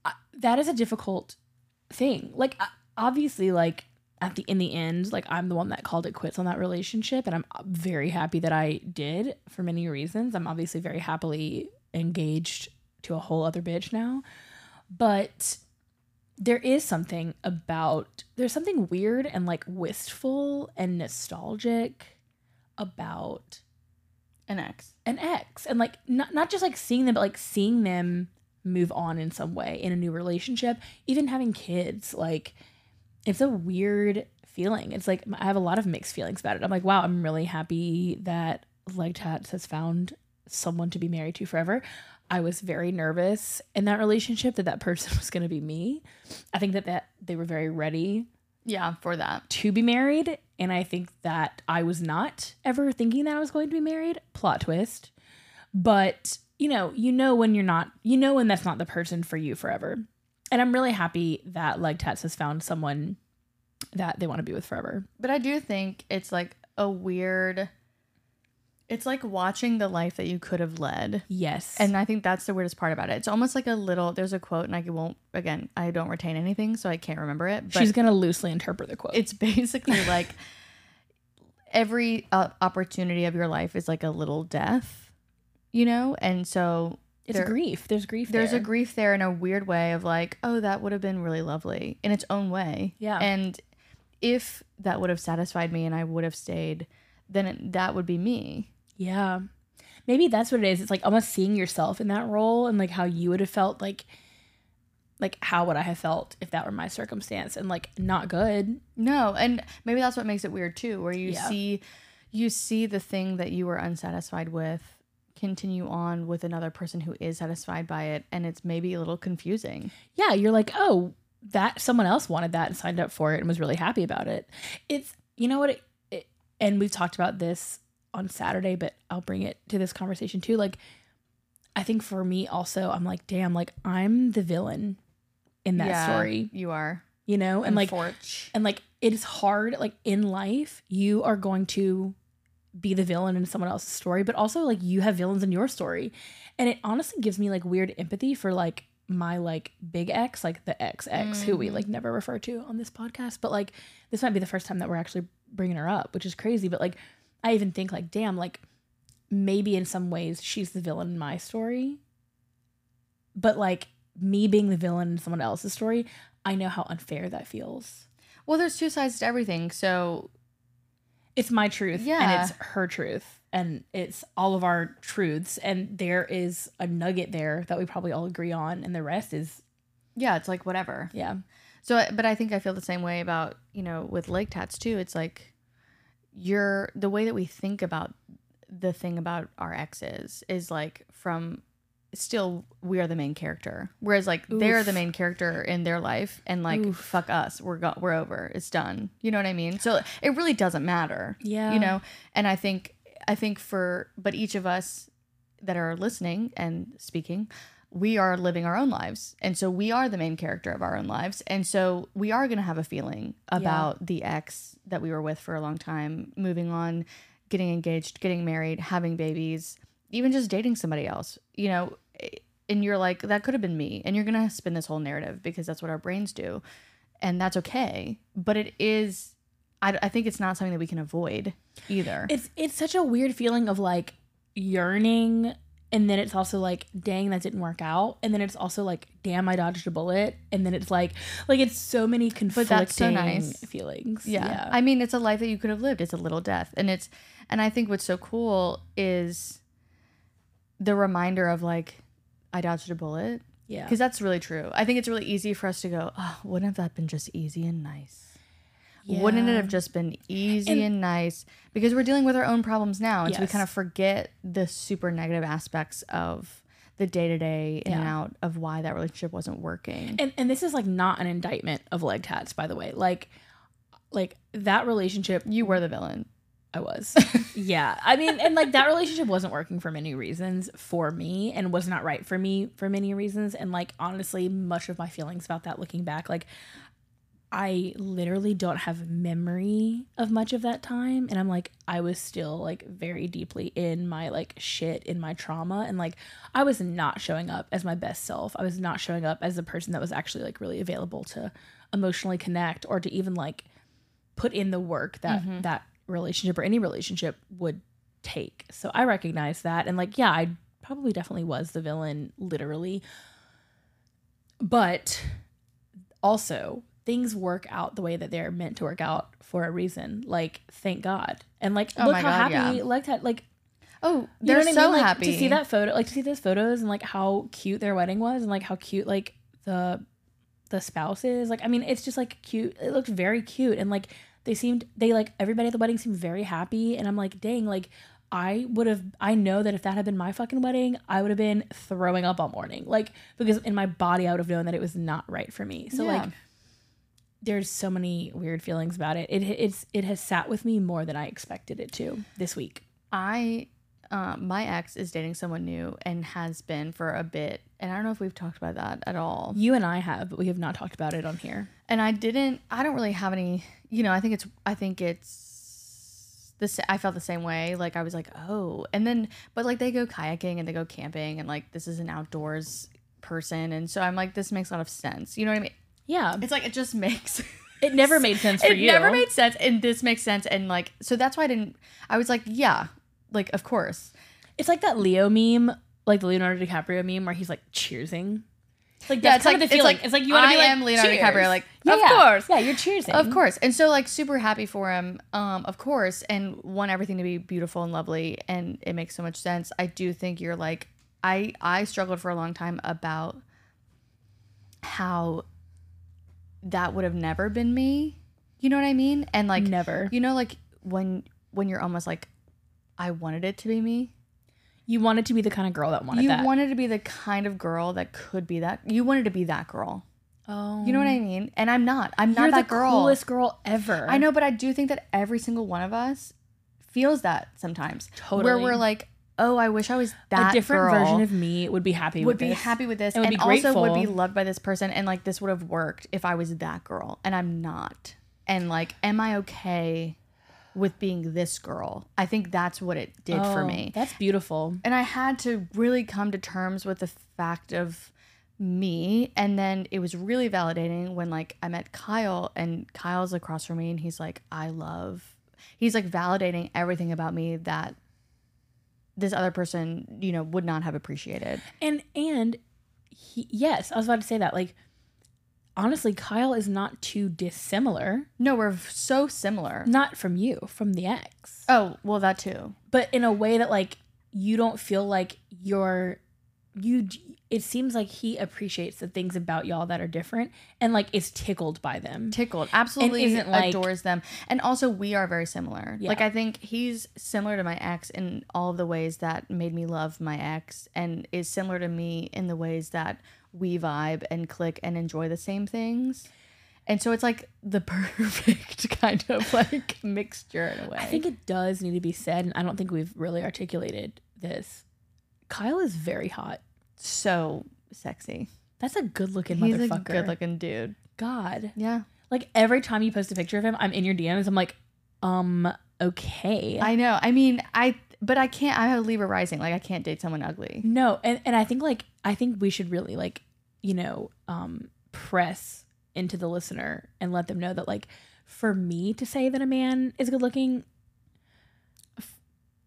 I- that is a difficult thing. Like, uh, obviously, like at the in the end, like I'm the one that called it quits on that relationship, and I'm very happy that I did for many reasons. I'm obviously very happily engaged to a whole other bitch now, but there is something about there's something weird and like wistful and nostalgic about An ex. an ex and like not not just like seeing them but like seeing them move on in some way in a new relationship even having kids like it's a weird feeling. It's like i have a lot of mixed feelings about it. I'm like wow i'm really happy that leg tats has found someone to be married to forever. I was very nervous in that relationship that that person <laughs> was going to be me. I think that that they were very ready Yeah, for that. to be married and i think that i was not ever thinking that i was going to be married. Plot twist. But you know you know when you're not you know when that's not the person for you forever and i'm really happy that leg tats has found someone that they want to be with forever But I do think it's like a weird. It's like watching the life that you could have led. yes And I think that's the weirdest part about it. It's almost like a little. There's a quote, and I won't. Again, I don't retain anything, so I can't remember it. But she's gonna loosely interpret the quote it's basically <laughs> like every uh, opportunity of your life is like a little death, you know. And so it's there- grief there's grief there's there. a grief there in a weird way of like, oh, that would have been really lovely in its own way. Yeah. And if that would have satisfied me and I would have stayed, then it, that would be me. Yeah. Maybe that's what it is. It's like almost seeing yourself in that role and like how you would have felt like like how would I have felt if that were my circumstance and like not good. No, and maybe that's what makes it weird too, where you Yeah. see you see the thing that you were unsatisfied with continue on with another person who is satisfied by it and it's maybe a little confusing. Yeah, you're like, "Oh, that someone else wanted that and signed up for it and was really happy about it." It's you know what it, it and we've talked about this on Saturday, but I'll bring it to this conversation too. Like I think for me also, I'm like, "Damn, like I'm the villain in that Yeah, story." You are. You know? And like Unfortunate. and like it is hard. Like in life, you are going to be the villain in someone else's story, but also like you have villains in your story. And it honestly gives me like weird empathy for like my like big ex, like the ex ex, who we mm. like never refer to on this podcast. But like this might be the first time that we're actually bringing her up, which is crazy. But like I even think like, damn, like maybe in some ways she's the villain in my story. But like me being the villain in someone else's story, I know how unfair that feels. Well, there's two sides to everything. So It's my truth and it's her truth and it's all of our truths and there is a nugget there that we probably all agree on and the rest is yeah, it's like whatever. yeah. So, but I think I feel the same way about you know with leg tats too. It's like you're the way that we think about the thing about our exes is like from still we are the main character, whereas like they're the main character in their life, and like Oof. fuck us, we're go- we're over, it's done. You know what I mean? So it really doesn't matter. Yeah. you know. And I think I think for but each of us that are listening and speaking we are living our own lives. And so we are the main character of our own lives. And so we are going to have a feeling about the ex that we were with for a long time, moving on, getting engaged, getting married, having babies, even just dating somebody else, you know. And you're like, that could have been me. And you're going to spin this whole narrative because that's what our brains do. And that's okay. But it is, I, I think it's not something that we can avoid either. It's it's such a weird feeling of like yearning and then it's also like dang that didn't work out and then it's also like damn I dodged a bullet and then it's like like it's so many conflicting that's so nice. feelings. Yeah. I mean, it's a life that you could have lived. It's a little death. And it's, and I think what's so cool is the reminder of like, I dodged a bullet. yeah. Because that's really true. I think it's really easy for us to go, oh, wouldn't have that been just easy and nice? Wouldn't it have just been easy And- and, nice? Because we're dealing with our own problems now. And so we kind of forget the super negative aspects of the day to day in and out of why that relationship wasn't working. and and this is like not an indictment of leg tats by the way. Like like that relationship you were the villain. I was. <laughs> yeah. I mean, and like that relationship wasn't working for many reasons for me and was not right for me for many reasons. And like, honestly, much of my feelings about that looking back, like, I literally don't have memory of much of that time. And I'm like, I was still like very deeply in my like shit, in my trauma. And like, I was not showing up as my best self. I was not showing up as the person that was actually like really available to emotionally connect or to even like put in the work that mm-hmm. that relationship or any relationship would take. So I recognize that and like yeah, I probably definitely was the villain literally. But also things work out the way that they're meant to work out for a reason. Like thank God. And like Oh look how God, happy yeah. like that like Oh, they're what I so mean? Like, happy to see that photo, like to see those photos and like how cute their wedding was, and like how cute like the the spouse is. Like, I mean, it's just like cute. It looked very cute, and like they seemed they like everybody at the wedding seemed very happy, and I'm like, dang, like I would have. I know that if that had been my fucking wedding, I would have been throwing up all morning, like because in my body I would have known that it was not right for me. So Yeah. like. There's so many weird feelings about it. It it's it has sat with me more than I expected it to this week. I, uh, my ex is dating someone new and has been for a bit, and I don't know if we've talked about that at all. You and I have, but we have not talked about it on here. And I didn't. I don't really have any. You know, I think it's. I think it's. This I felt the same way. Like I was like, oh, and then but like they go kayaking and they go camping and like this is an outdoors person, and so I'm like, this makes a lot of sense. You know what I mean? Yeah, It's like it just <laughs> makes. it never made sense for it you. It never made sense, and this makes sense, and like so that's why I didn't. I was like, yeah, like of course. It's like that Leo meme, like the Leonardo DiCaprio meme, where he's like cheersing. It's like Yeah, that's it's kind like- of the it's feeling. like, It's like you want to I be like am Leonardo cheers. DiCaprio, like, Yeah, of yeah. course. yeah, you're cheersing, Of course. And so like super happy for him. Um, of course, and want everything to be beautiful and lovely and it makes so much sense. I do think you're like I I struggled for a long time about how that would have never been me. You know what I mean? And like Never. You know like when when you're almost like I wanted it to be me. You wanted to be the kind of girl that wanted you that. wanted to be the kind of girl that could be that. You wanted to be that girl. oh, You know what I oh. mean? And I'm not. I'm not You're that the girl. coolest girl ever. I know, but I do think that every single one of us feels that sometimes. Totally. Where we're like, oh, I wish I was that a different girl. version of me would be happy. would with be this. happy with this and and, would be also would be loved by this person and like this would have worked if I was that girl and I'm not. and like, am I okay with being this girl? I think that's what it did for Oh, me. That's beautiful. And I had to really come to terms with the fact of me. And then it was really validating when like I met Kyle and Kyle's across from me and he's like, I love, he's like validating everything about me that this other person, you know, would not have appreciated. And and he, yes, I was about to say that. Like, honestly, Kyle is not too dissimilar. No, we're so similar. Not from you, from the ex, Oh, well, that too. but in a way that like you don't feel like you're you. It seems like he appreciates the things about y'all that are different and like is tickled by them. tickled absolutely isn't like- adores them and also we are very similar Yeah. like i think he's similar to my ex in all of the ways that made me love my ex and is similar to me in the ways that we vibe and click and enjoy the same things and so it's like the <laughs> perfect <laughs> kind of like mixture in a way I think it does need to be said, and I don't think we've really articulated this. Kyle is very hot. so sexy That's a good looking he's motherfucker. a good looking dude God. yeah Like every time you post a picture of him, I'm in your DMs. I'm like, um, okay. i know i mean i but i can't i have a libra rising like i can't date someone ugly no, and, and I think like I think we should really like, you know, um press into the listener and let them know that like for me to say that a man is good looking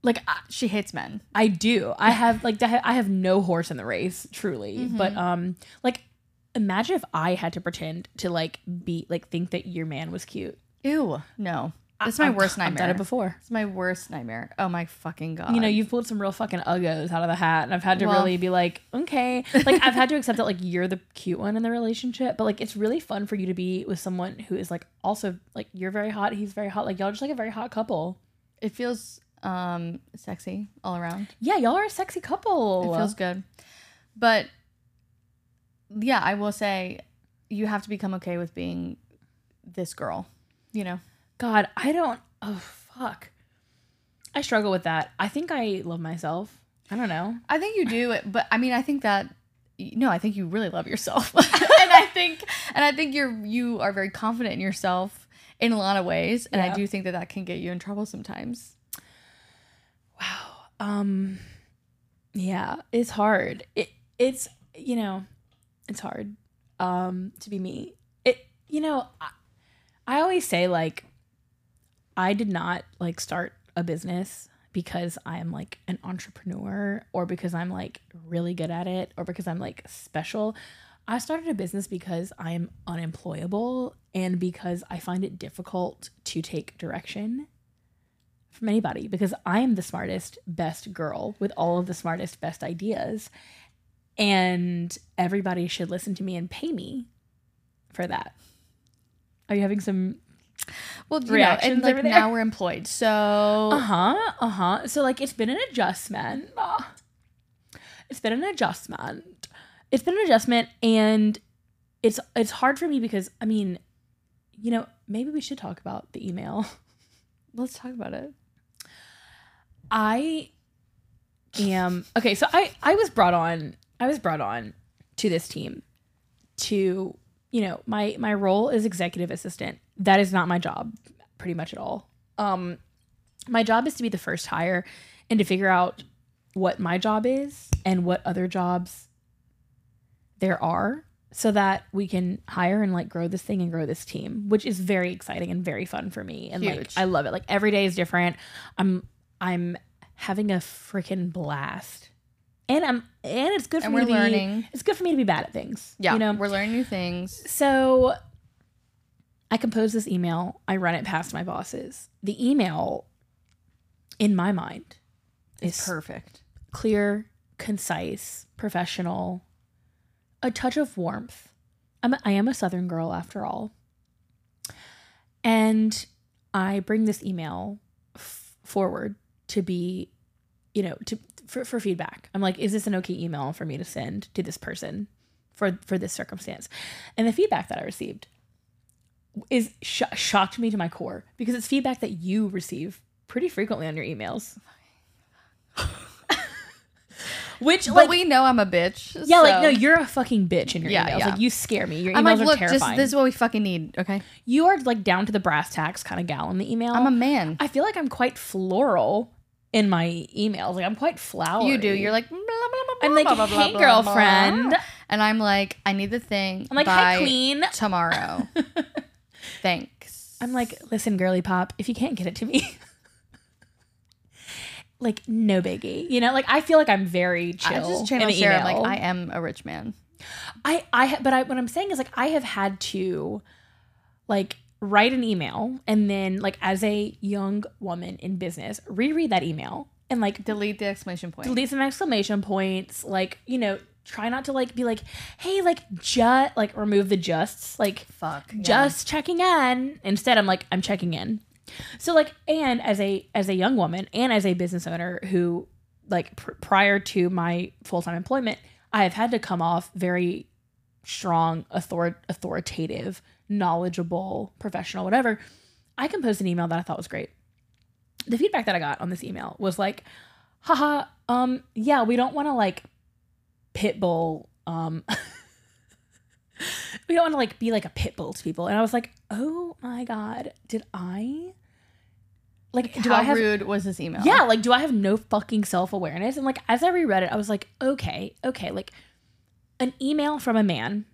like I, she hates men I do. I have <laughs> like I have no horse in the race, truly. Mm-hmm. But um like imagine if I had to pretend to like be like think that your man was cute. Ew, no. That's my I've- worst nightmare. I've done it before. It's my worst nightmare. Oh my fucking god. You know, you've pulled some real fucking uggos out of the hat, and I've had to Well- really be like, okay, like I've had to accept that like you're the cute one in the relationship, but like it's really fun for you to be with someone who is like also like you're very hot, he's very hot, like y'all just like a very hot couple. it feels um sexy all around. Yeah, y'all are a sexy couple. It feels good. But yeah, I will say you have to become okay with being this girl. You know. God, I don't. Oh fuck, I struggle with that. I think I love myself. I don't know. I think you do <laughs> but I mean, I think that no, I think you really love yourself, <laughs> and I think, and I think you're you are very confident in yourself in a lot of ways, and I do think that that can get you in trouble sometimes. Wow. Um, yeah, it's hard. It it's you know, it's hard. Um, to be me. It you know, I, I always say like, I did not like start a business because I am like an entrepreneur or because I'm like really good at it or because I'm like special. I started a business because I'm unemployable and because I find it difficult to take direction from anybody because I am the smartest, best girl with all of the smartest, best ideas. And everybody should listen to me and pay me for that. Are you having some Well, you know, Reactions and like now we're employed, so Uh huh. Uh huh. So like it's been an adjustment. Ah. It's been an adjustment. It's been an adjustment, and it's it's hard for me because I mean, you know, maybe we should talk about the email. <laughs> let's talk about it. I am okay. So I I was brought on. I was brought on to this team to you know my my role is executive assistant. That is not my job, pretty much at all. Um, my job is to be the first hire and to figure out what my job is and what other jobs there are so that we can hire and like grow this thing and grow this team which is very exciting and very fun for me and like i love it like every day is different i'm i'm having a freaking blast and i'm and it's good for And me we're to be learning. it's good for me to be bad at things Yeah, you know we're learning new things. so I compose this email, I run it past my bosses. The email, in my mind, is Perfect. clear, concise, professional, a touch of warmth. I'm a, I am a Southern girl after all. And I bring this email f- forward to be, you know, to for, for feedback. I'm like, is this an okay email for me to send to this person for for this circumstance? And the feedback that I received is sh- shocked me to my core because it's feedback that you receive pretty frequently on your emails. <laughs> Which but like we know I'm a bitch. yeah, like no, you're a fucking bitch in your Yeah, emails. yeah. Like you scare me. Your emails I'm like, are look, terrifying. just this is what we fucking need. Okay, you are like down to the brass tacks kind of gal in the email. I'm a man. I feel like I'm quite floral in my emails. Like I'm quite flowery. You do. You're like, blah, blah, blah, I'm like, blah, hey, blah, blah, blah." girlfriend. and I'm like, I need the thing. I'm like, hi, queen. <laughs> Tomorrow. Thanks. I'm like, listen, girly pop, if you can't get it to me, <laughs> like, no biggie. You know, like I feel like I'm very chill. I just in channel the Sarah. Email. like, I am a rich man. I, I, but I, what I'm saying is like I have had to, like, write an email and then like as a young woman in business, reread that email and like Delete the exclamation point. delete some exclamation points like you know try not to like be like hey like just like remove the justs like Fuck. yeah. just checking in instead i'm like i'm checking in so like and as a as a young woman and as a business owner who like pr- prior to my full-time employment i have had to come off very strong author- authoritative knowledgeable professional whatever i composed an email that i thought was great. The feedback that i got on this email was like haha um yeah we don't want to like pit bull um <laughs> we don't want to like be like a pit bull to people. And i was like oh my god did i like do How i have rude was this email? yeah like do i have no fucking self-awareness? And like as i reread it i was like okay okay like an email from a man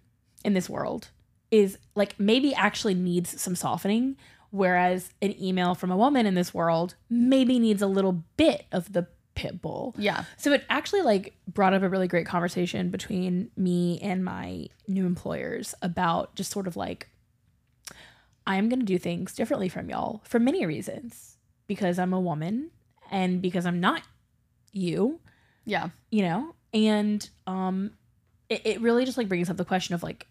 in this world is like maybe actually needs some softening whereas an email from a woman in this world maybe needs a little bit of the pit bull Yeah. so it actually like brought up a really great conversation between me and my new employers about just sort of like I am going to do things differently from y'all for many reasons because I'm a woman and because I'm not you, Yeah. you know? And um it, it really just like brings up the question of like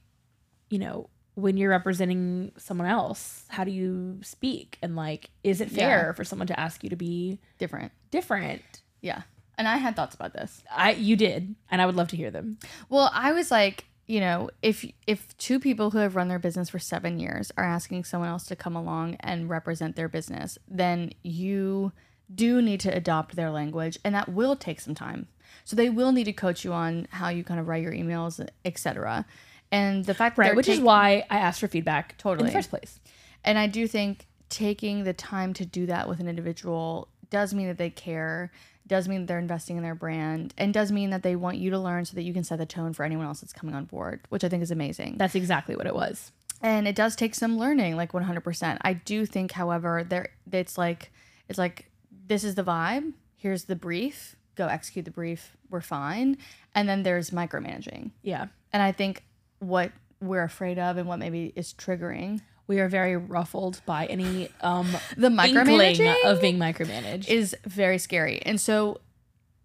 you know, when you're representing someone else, how do you speak? And like is it fair Yeah. for someone to ask you to be Different. different? Yeah. And I had thoughts about this. I you did, and I would love to hear them. Well, I was like, you know, if if two people who have run their business for 7 years are asking someone else to come along and represent their business, then you do need to adopt their language and that will take some time. So they will need to coach you on how you kind of write your emails, etc. And the fact that Right, which is why I asked for feedback totally in the first place. And I do think taking the time to do that with an individual does mean that they care, does mean that they're investing in their brand, and does mean that they want you to learn so that you can set the tone for anyone else that's coming on board, which I think is amazing. That's exactly what it was. and it does take some learning, like 100%. I do think, however, there it's like it's like this is the vibe, here's the brief, go execute the brief, we're fine. And then there's micromanaging. Yeah, And I think what we're afraid of and what maybe is triggering we are very ruffled by any um <laughs> the micromanaging of being micromanaged. is very scary. And so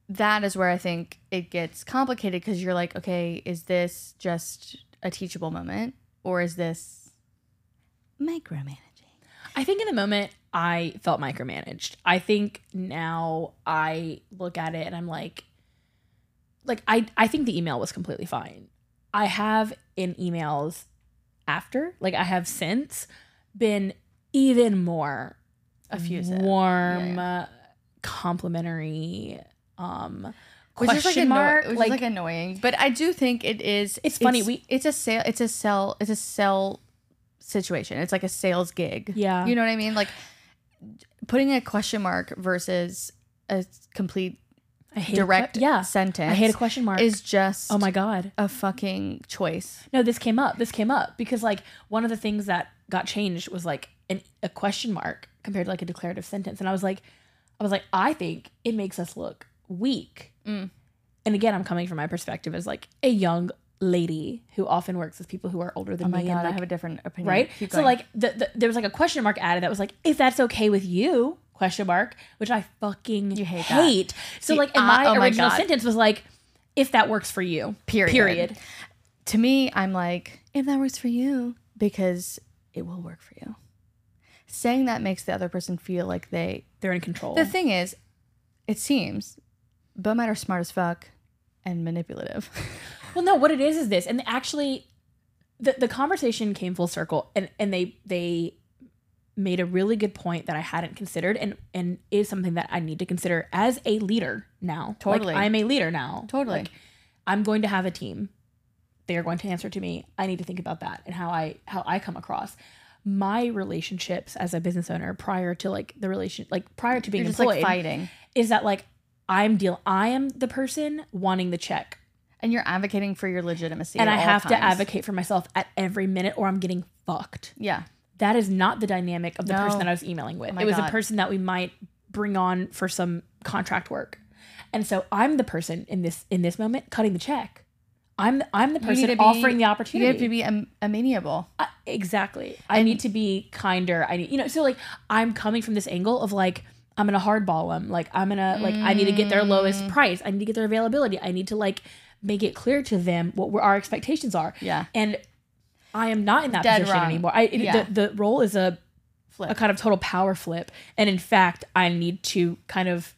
that is where I think it gets complicated because you're like, okay, is this just a teachable moment or is this micromanaging? I think in the moment I felt micromanaged. I think now I look at it and I'm like, like I I think the email was completely fine. I have in emails after, like I have since, been even more Effusive. warm, Yeah, complimentary, um, Which is question like, anno- mark. which is like, like annoying, but I do think it is. It's funny, we- it's a sale. It's a sell. It's a sell situation. It's like a sales gig. Yeah. you know what I mean. Like putting a question mark versus a complete I hate a que- direct yeah. sentence. I hate a question mark. Is just oh my god. a fucking choice. No, this came up. This came up because like one of the things that got changed was like an, a question mark compared to like a declarative sentence, and I was like, I was like, I think it makes us look weak. Mm. And again, I'm coming from my perspective as like a young lady who often works with people who are older than Oh my me. god, and, I have a different opinion. right. So like the, the, there was like a question mark added that was like, if that's okay with you? Question mark, which I fucking You hate hate. So See, like, in I- my oh original sentence was like, if that works for you. Period. Period. to me, I'm like, if that works for you, because it will work for you. Saying that makes the other person feel like they. They're in control. The thing is, it seems, men are smart as fuck and manipulative. <laughs> Well, no, what it is is this, and actually, the the conversation came full circle, and and they they made a really good point that I hadn't considered and and is something that I need to consider as a leader now. Like, Totally. I'm a leader now. Totally. Like, I'm going to have a team. They are going to answer to me. I need to think about that and how I how I come across. My relationships as a business owner prior to like the relation like prior to being You're just employed like fighting. is that like I'm deal I am the person wanting the check And you're advocating for your legitimacy. and I have to advocate for myself at every minute or I'm getting fucked. Yeah. That is not the dynamic of the No. person that I was emailing with. Oh it was God. a person that we might bring on for some contract work. And so I'm the person in this in this moment cutting the check. I'm the, I'm the person be- offering the opportunity. You have to be am- amenable. Exactly. I need to be kinder. I need, you know, so like I'm coming from this angle of like I'm gonna hardball them. Like I'm gonna like I need to get their Mm. lowest price. I need to get their availability. I need to like make it clear to them what we're- our expectations are. Yeah. And I am not in that Dead position wrong. anymore. I it- Yeah. the, the role is a Flip. a kind of total power flip. And in fact, I need to kind of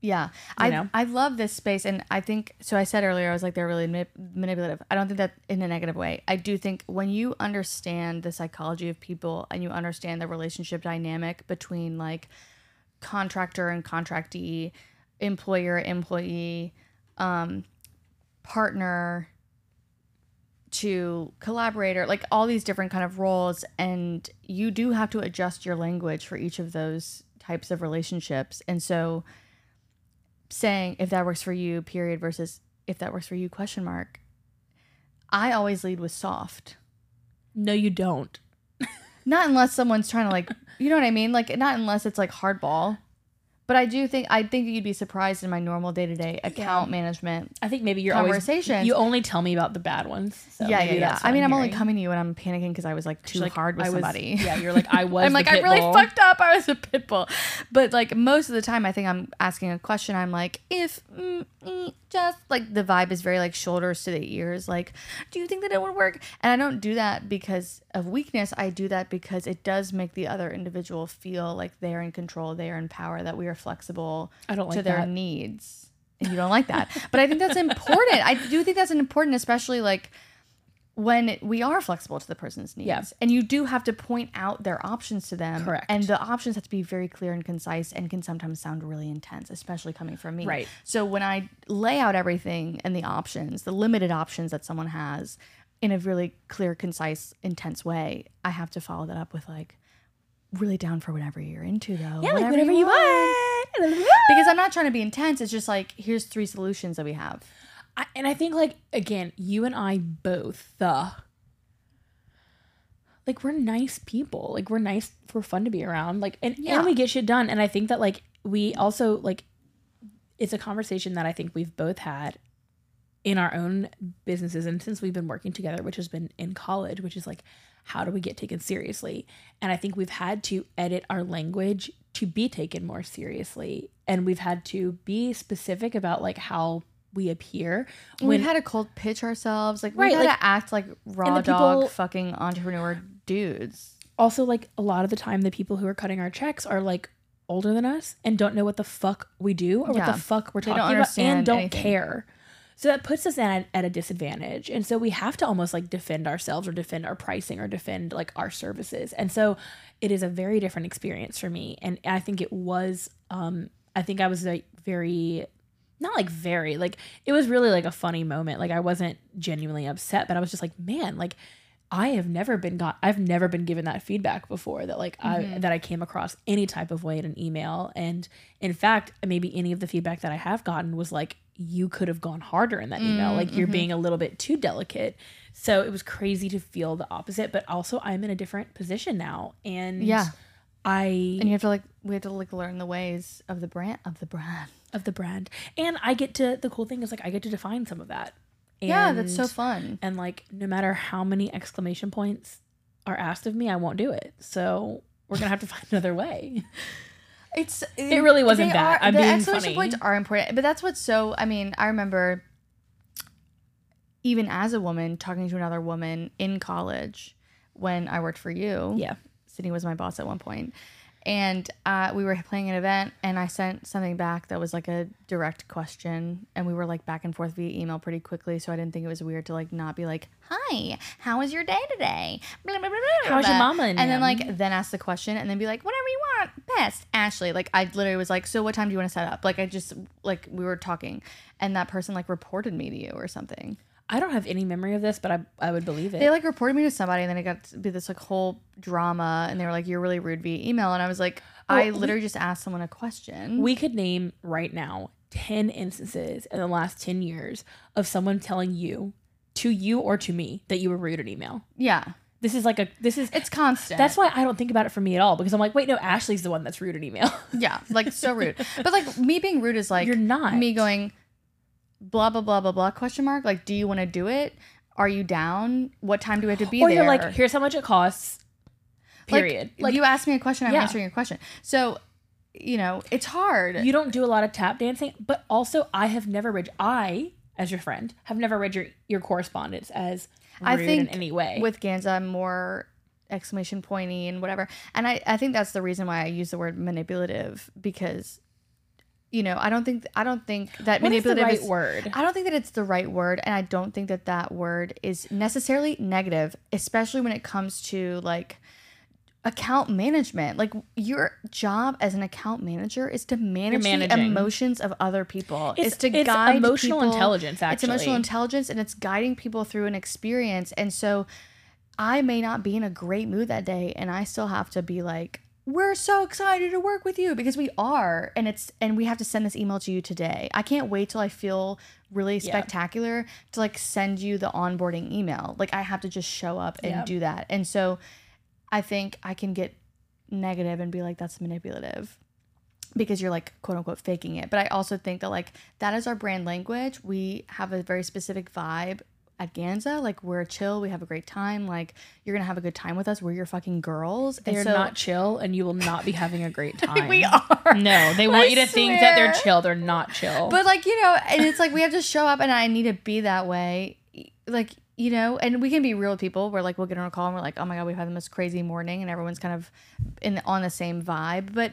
Yeah, I know? I love this space, and I think so. I said earlier, I was like they're really manip- manipulative. I don't think that in a negative way. I do think when you understand the psychology of people and you understand the relationship dynamic between like contractor and contractee, employer employee, um, partner to collaborator, like all these different kind of roles, and you do have to adjust your language for each of those types of relationships, and so saying if that works for you period versus if that works for you question mark i always lead with soft. No, you don't. not unless someone's trying to like you know what i mean? Like not unless it's like hardball but i do think i think you'd be surprised in my normal day-to-day account management I think maybe you're Conversations. always you only tell me about the bad ones. So yeah yeah yeah i mean i'm only coming to you when i'm panicking because i was like too like, hard with I was- somebody Yeah, you're like I <laughs> was. I'm like, I really bull. fucked up. I was a pit bull. But like most of the time, I think I'm asking a question. I'm like, if mm, mm, just like the vibe is very like shoulders to the ears. Like, do you think that it would work? And I don't do that because of weakness. I do that because it does make the other individual feel like they're in control, they are in power, that we are flexible I don't to their that. needs. And you don't like that. but I think that's <laughs> important. I do think that's important, especially like when we are flexible to the person's needs. Yeah. And you do have to point out their options to them. Correct. And the options have to be very clear and concise and can sometimes sound really intense, especially coming from me. Right. So when I lay out everything and the options, the limited options that someone has in a really clear, concise, intense way, I have to follow that up with like, really down for whatever you're into though. Yeah, like whatever you want. Because I'm not trying to be intense. It's just like, here's three solutions that we have. I, and I think like again, you and I both the like we're nice people. Like we're nice, we're fun to be around. Like and, Yeah. and we get shit done. And I think that like we also like it's a conversation that I think we've both had in our own businesses and since we've been working together, which has been in college, which is like how do we get taken seriously? And I think we've had to edit our language to be taken more seriously. And we've had to be specific about like how we appear we've had to cold pitch ourselves. Like, Right, we had like- to act like raw dog people- fucking entrepreneur dudes. also like a lot of the time the people who are cutting our checks are like older than us and don't know what the fuck we do or Yeah. what the fuck we're They talking about and don't anything. care. So that puts us at, at a disadvantage. And so we have to almost like defend ourselves or defend our pricing or defend like our services. And so it is a very different experience for me. And I think it was um I think I was like very not like very like it was really like a funny moment. Like I wasn't genuinely upset, but I was just like, man, like I have never been got I've never been given that feedback before that like I that I came across any type of way in an email and in fact maybe any of the feedback that I have gotten was like you could have gone harder in that email. Like you're mm-hmm. being a little bit too delicate. So it was crazy to feel the opposite but also I'm in a different position now. And Yeah. I And you have to like, we have to like learn the ways of the brand, of the brand. of the brand. And I get to the cool thing is like I get to define some of that. Yeah, that's so fun. and like no matter how many exclamation points are asked of me i won't do it. So we're gonna have to <laughs> find another way It's It really wasn't that. are- I'm the being exclamation funny. points are important, but that's what's so. I mean, I remember even as a woman talking to another woman in college when I worked for you. yeah Sydney was my boss at one point, and uh, we were playing an event, and I sent something back that was like a direct question, and we were like back and forth via email pretty quickly, so I didn't think it was weird to like not be like, "Hi, how was your day today?" Blah, blah, blah, How's your mama and And then like then ask the question, and then be like, "Whatever you want, best, Ashley." Like I literally was like, "So what time do you want to set up?" Like I just like we were talking, and that person like reported me to you or something. I don't have any memory of this, but I I would believe it. They like reported me to somebody, and then it got to be this like whole drama, and they were like, "You're really rude via email," and I was like, oh, "I we- literally just asked someone a question." we could name right now 10 instances in the last 10 years of someone telling you to you or to me that you were rude in email. yeah, This is like a this is it's constant. that's why I don't think about it for me at all because I'm like, wait, no, Ashley's the one that's rude in email. yeah, like so rude. <laughs> but like me being rude is like You're not. me going, blah blah blah blah blah question mark. Like, do you want to do it? Are you down? What time do we have to be or there? you're like, here's how much it costs. Period. Like, you asked me a question, I'm Yeah. answering your question. So, you know, it's hard. you don't do a lot of tap dancing, but also I have never read I, as your friend, have never read your your correspondence as I think in any way. with Ganza, I'm more exclamation pointy and whatever. And I, I think that's the reason why I use the word manipulative because, you know, I don't think I don't think that what is the right is- word? I don't think that it's the right word, and I don't think that that word is necessarily negative, especially when it comes to like account management. Like your job as an account manager is to manage the emotions of other people. It's- It's, to it's guide emotional people- intelligence, It's emotional intelligence, and it's guiding people through an experience. And so, I may not be in a great mood that day, and I still have to be like. We're so excited to work with you because we are, and it's and we have to send this email to you today. I can't wait till I feel really Yeah. spectacular to like send you the onboarding email. Like I have to just show up and Yeah. do that. And so I think I can get negative and be like, that's manipulative because you're like quote unquote faking it. But I also think that like that is our brand language. We have a very specific vibe at Ganza. Like we're chill, we have a great time. Like you're gonna have a good time with us. We're your fucking girls. They're so- not chill, and you will not be having a great <laughs> time. we are. No, they want I you to think that they're swear. chill. They're not chill. But like you know, and it's like we have to show up, and I need to be that way. Like you know, and we can be real with people. Where like we'll get on a call and we're like, oh my god, we've had the most crazy morning, and everyone's kind of in on the same vibe. But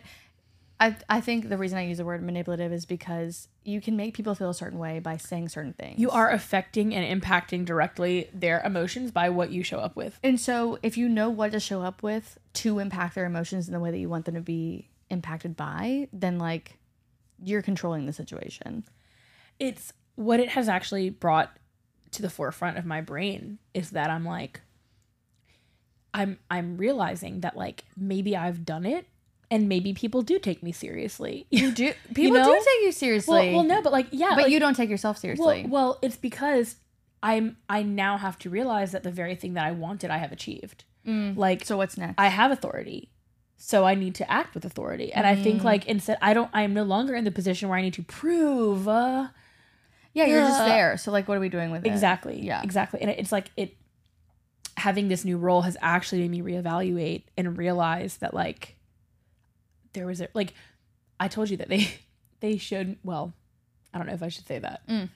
I I think the reason I use the word manipulative is because you can make people feel a certain way by saying certain things. you are affecting and impacting directly their emotions by what you show up with. And so, if you know what to show up with to impact their emotions in the way that you want them to be impacted by, then like you're controlling the situation. It's what it has actually brought to the forefront of my brain is that I'm like I'm I'm realizing that like maybe I've done it and maybe people do take me seriously. <laughs> You do people know? do take you seriously. well, well no, but like yeah, but like, you don't take yourself seriously. Well, well, it's because I'm I now have to realize that the very thing that I wanted I have achieved. Like so what's next? I have authority. So I need to act with authority. And I think like instead I don't I am no longer in the position where I need to prove uh yeah, you're just uh, there. So like, what are we doing with it? exactly. Yeah. Exactly. And it's like it having this new role has actually made me reevaluate and realize that like there was a like I told you that they <laughs> they showed well, I don't know if I should say that. Mm.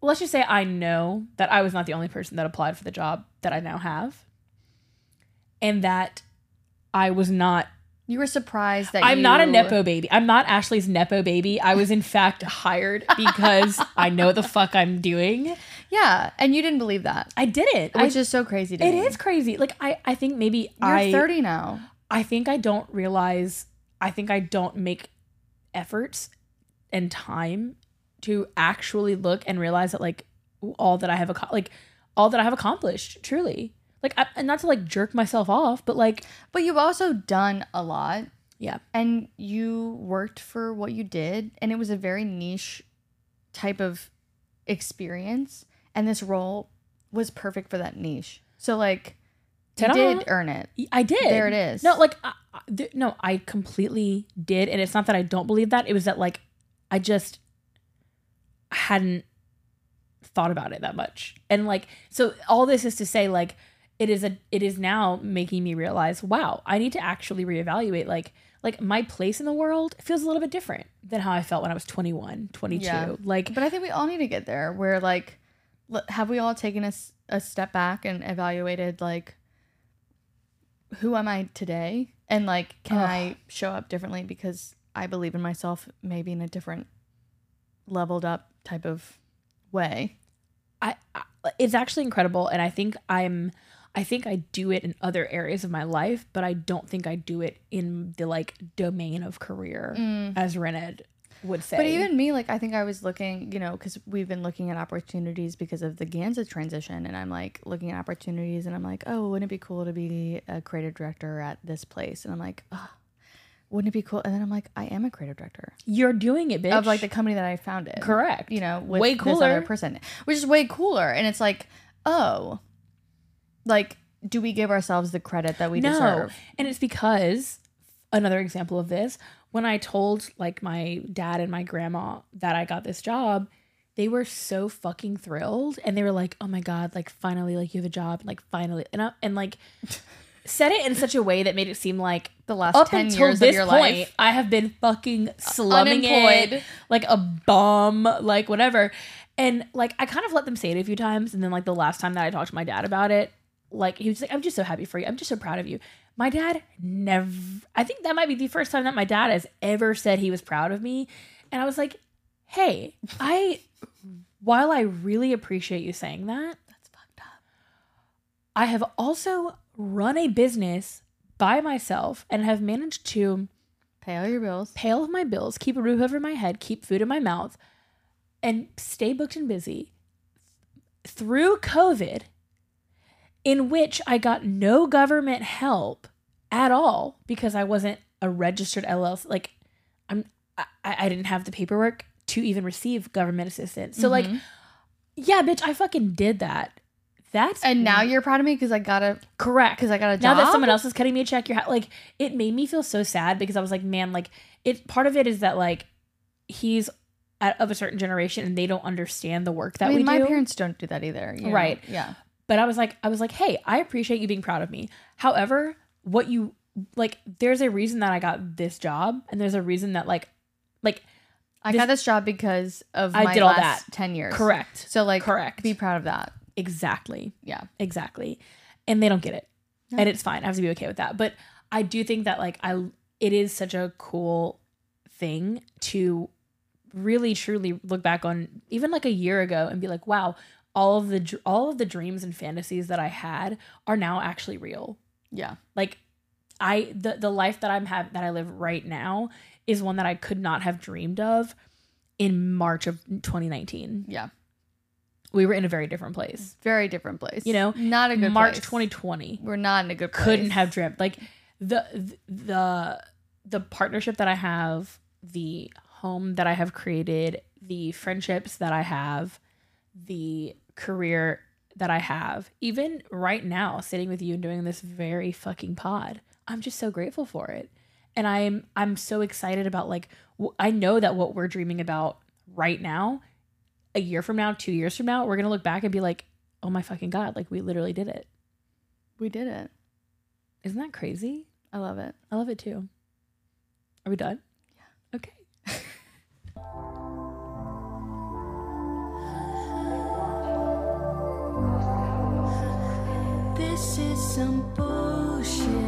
Let's just say I know that I was not the only person that applied for the job that I now have. And that I was not You were surprised that I'm not a you- nepo baby. I'm not Ashley's nepo baby. I was in fact hired <laughs> because I know the fuck I'm doing. Yeah, and you didn't believe that, I did it. which I, is so crazy. To it me. is crazy. Like I, I think maybe You're I 30 now. I think I don't realize I think I don't make efforts and time to actually look and realize that like all that I have ac- like all that I have accomplished truly. Like I, and not to like jerk myself off, but like But you've also done a lot, yeah. and you worked for what you did, and it was a very niche type of experience, and this role was perfect for that niche. So like, you Ta-da. did earn it. I did. There it is. No, like I, th- no, I completely did, and it's not that I don't believe that. It was that like I just hadn't thought about it that much, and like so. All this is to say, like it is a it is now making me realize, wow, I need to actually reevaluate. Like like my place in the world feels a little bit different than how I felt when I was 21, 22. Yeah. Like But I think we all need to get there where like have we all taken a step back and evaluated like who am I today? And like, can I show up differently because I believe in myself, maybe in a different leveled up type of way? I, I it's actually incredible and I think I'm I think I do it in other areas of my life, but I don't think I do it in the like domain of career mm. as Ren Ed would say. But even me, like, I think I was looking, you know, because we've been looking at opportunities because of the Ganza transition. And I'm like looking at opportunities and I'm like, oh, wouldn't it be cool to be a creative director at this place? And I'm like, oh, wouldn't it be cool? And then I'm like, I am a creative director you're doing it, bitch. of like the company that I founded. correct. You know, Way cooler. other person, which is way cooler. And it's like, oh, like, do we give ourselves the credit that we no. deserve? And it's because another example of this, when I told like my dad and my grandma that I got this job, they were so fucking thrilled and they were like, "Oh my god, like finally like you have a job, like finally." And I, and like <laughs> said it in such a way that made it seem like The last up 10 until years this of your point, life. I have been fucking slumming it like a bum, like whatever. And like I kind of let them say it a few times, and then like the last time that I talked to my dad about it, like he was like, "I'm just so happy for you. I'm just so proud of you." My dad never. I think that might be the first time that my dad has ever said he was proud of me, and I was like, "Hey, I." While I really appreciate you saying that, That's fucked up. I have also run a business by myself and have managed to Pay all your bills. pay all of my bills, keep a roof over my head, keep food in my mouth, and stay booked and busy through COVID, in which I got no government help at all because I wasn't a registered LLC. Like, I'm I, I didn't have the paperwork to even receive government assistance. So, like, mm-hmm. yeah, bitch, I fucking did that. That's And now you're proud of me because I got a correct because I got a job. now that someone else is cutting me a check, you're ha- like, it made me feel so sad because I was like, man, like, it. Part of it is that like he's at, of a certain generation and they don't understand the work that I mean, we my do. parents don't do that either. you know? Right. Yeah. But I was like, I was like, hey, I appreciate you being proud of me. However, what you like, there's a reason that I got this job, and there's a reason that like, like, I This- got this job because of I my did all last that. 10 years. correct, So, like, Correct. be proud of that. exactly. Yeah. Exactly. And they don't get it. And it's fine. I have to be okay with that. But I do think that like I it is such a cool thing to really truly look back on even like a year ago and be like, wow, all of the all of the dreams and fantasies that I had are now actually real. Yeah. Like I the the life that I'm have that I live right now is one that I could not have dreamed of in March of 2019. Yeah. We were in a very different place. Very different place. You know, not a good March place. 2020 We're not in a good place. couldn't have dreamt like the the the partnership that I have, the home that I have created, the friendships that I have, the career that I have. Even right now, sitting with you and doing this very fucking pod, I'm just so grateful for it. And I'm I'm so excited about like w- I know that what we're dreaming about right now, a year from now, 2 years from now, we're going to look back and be like, "Oh my fucking god, like we literally did it." We did it. Isn't that crazy? I love it. I love it too. Are we done? This is some bullshit.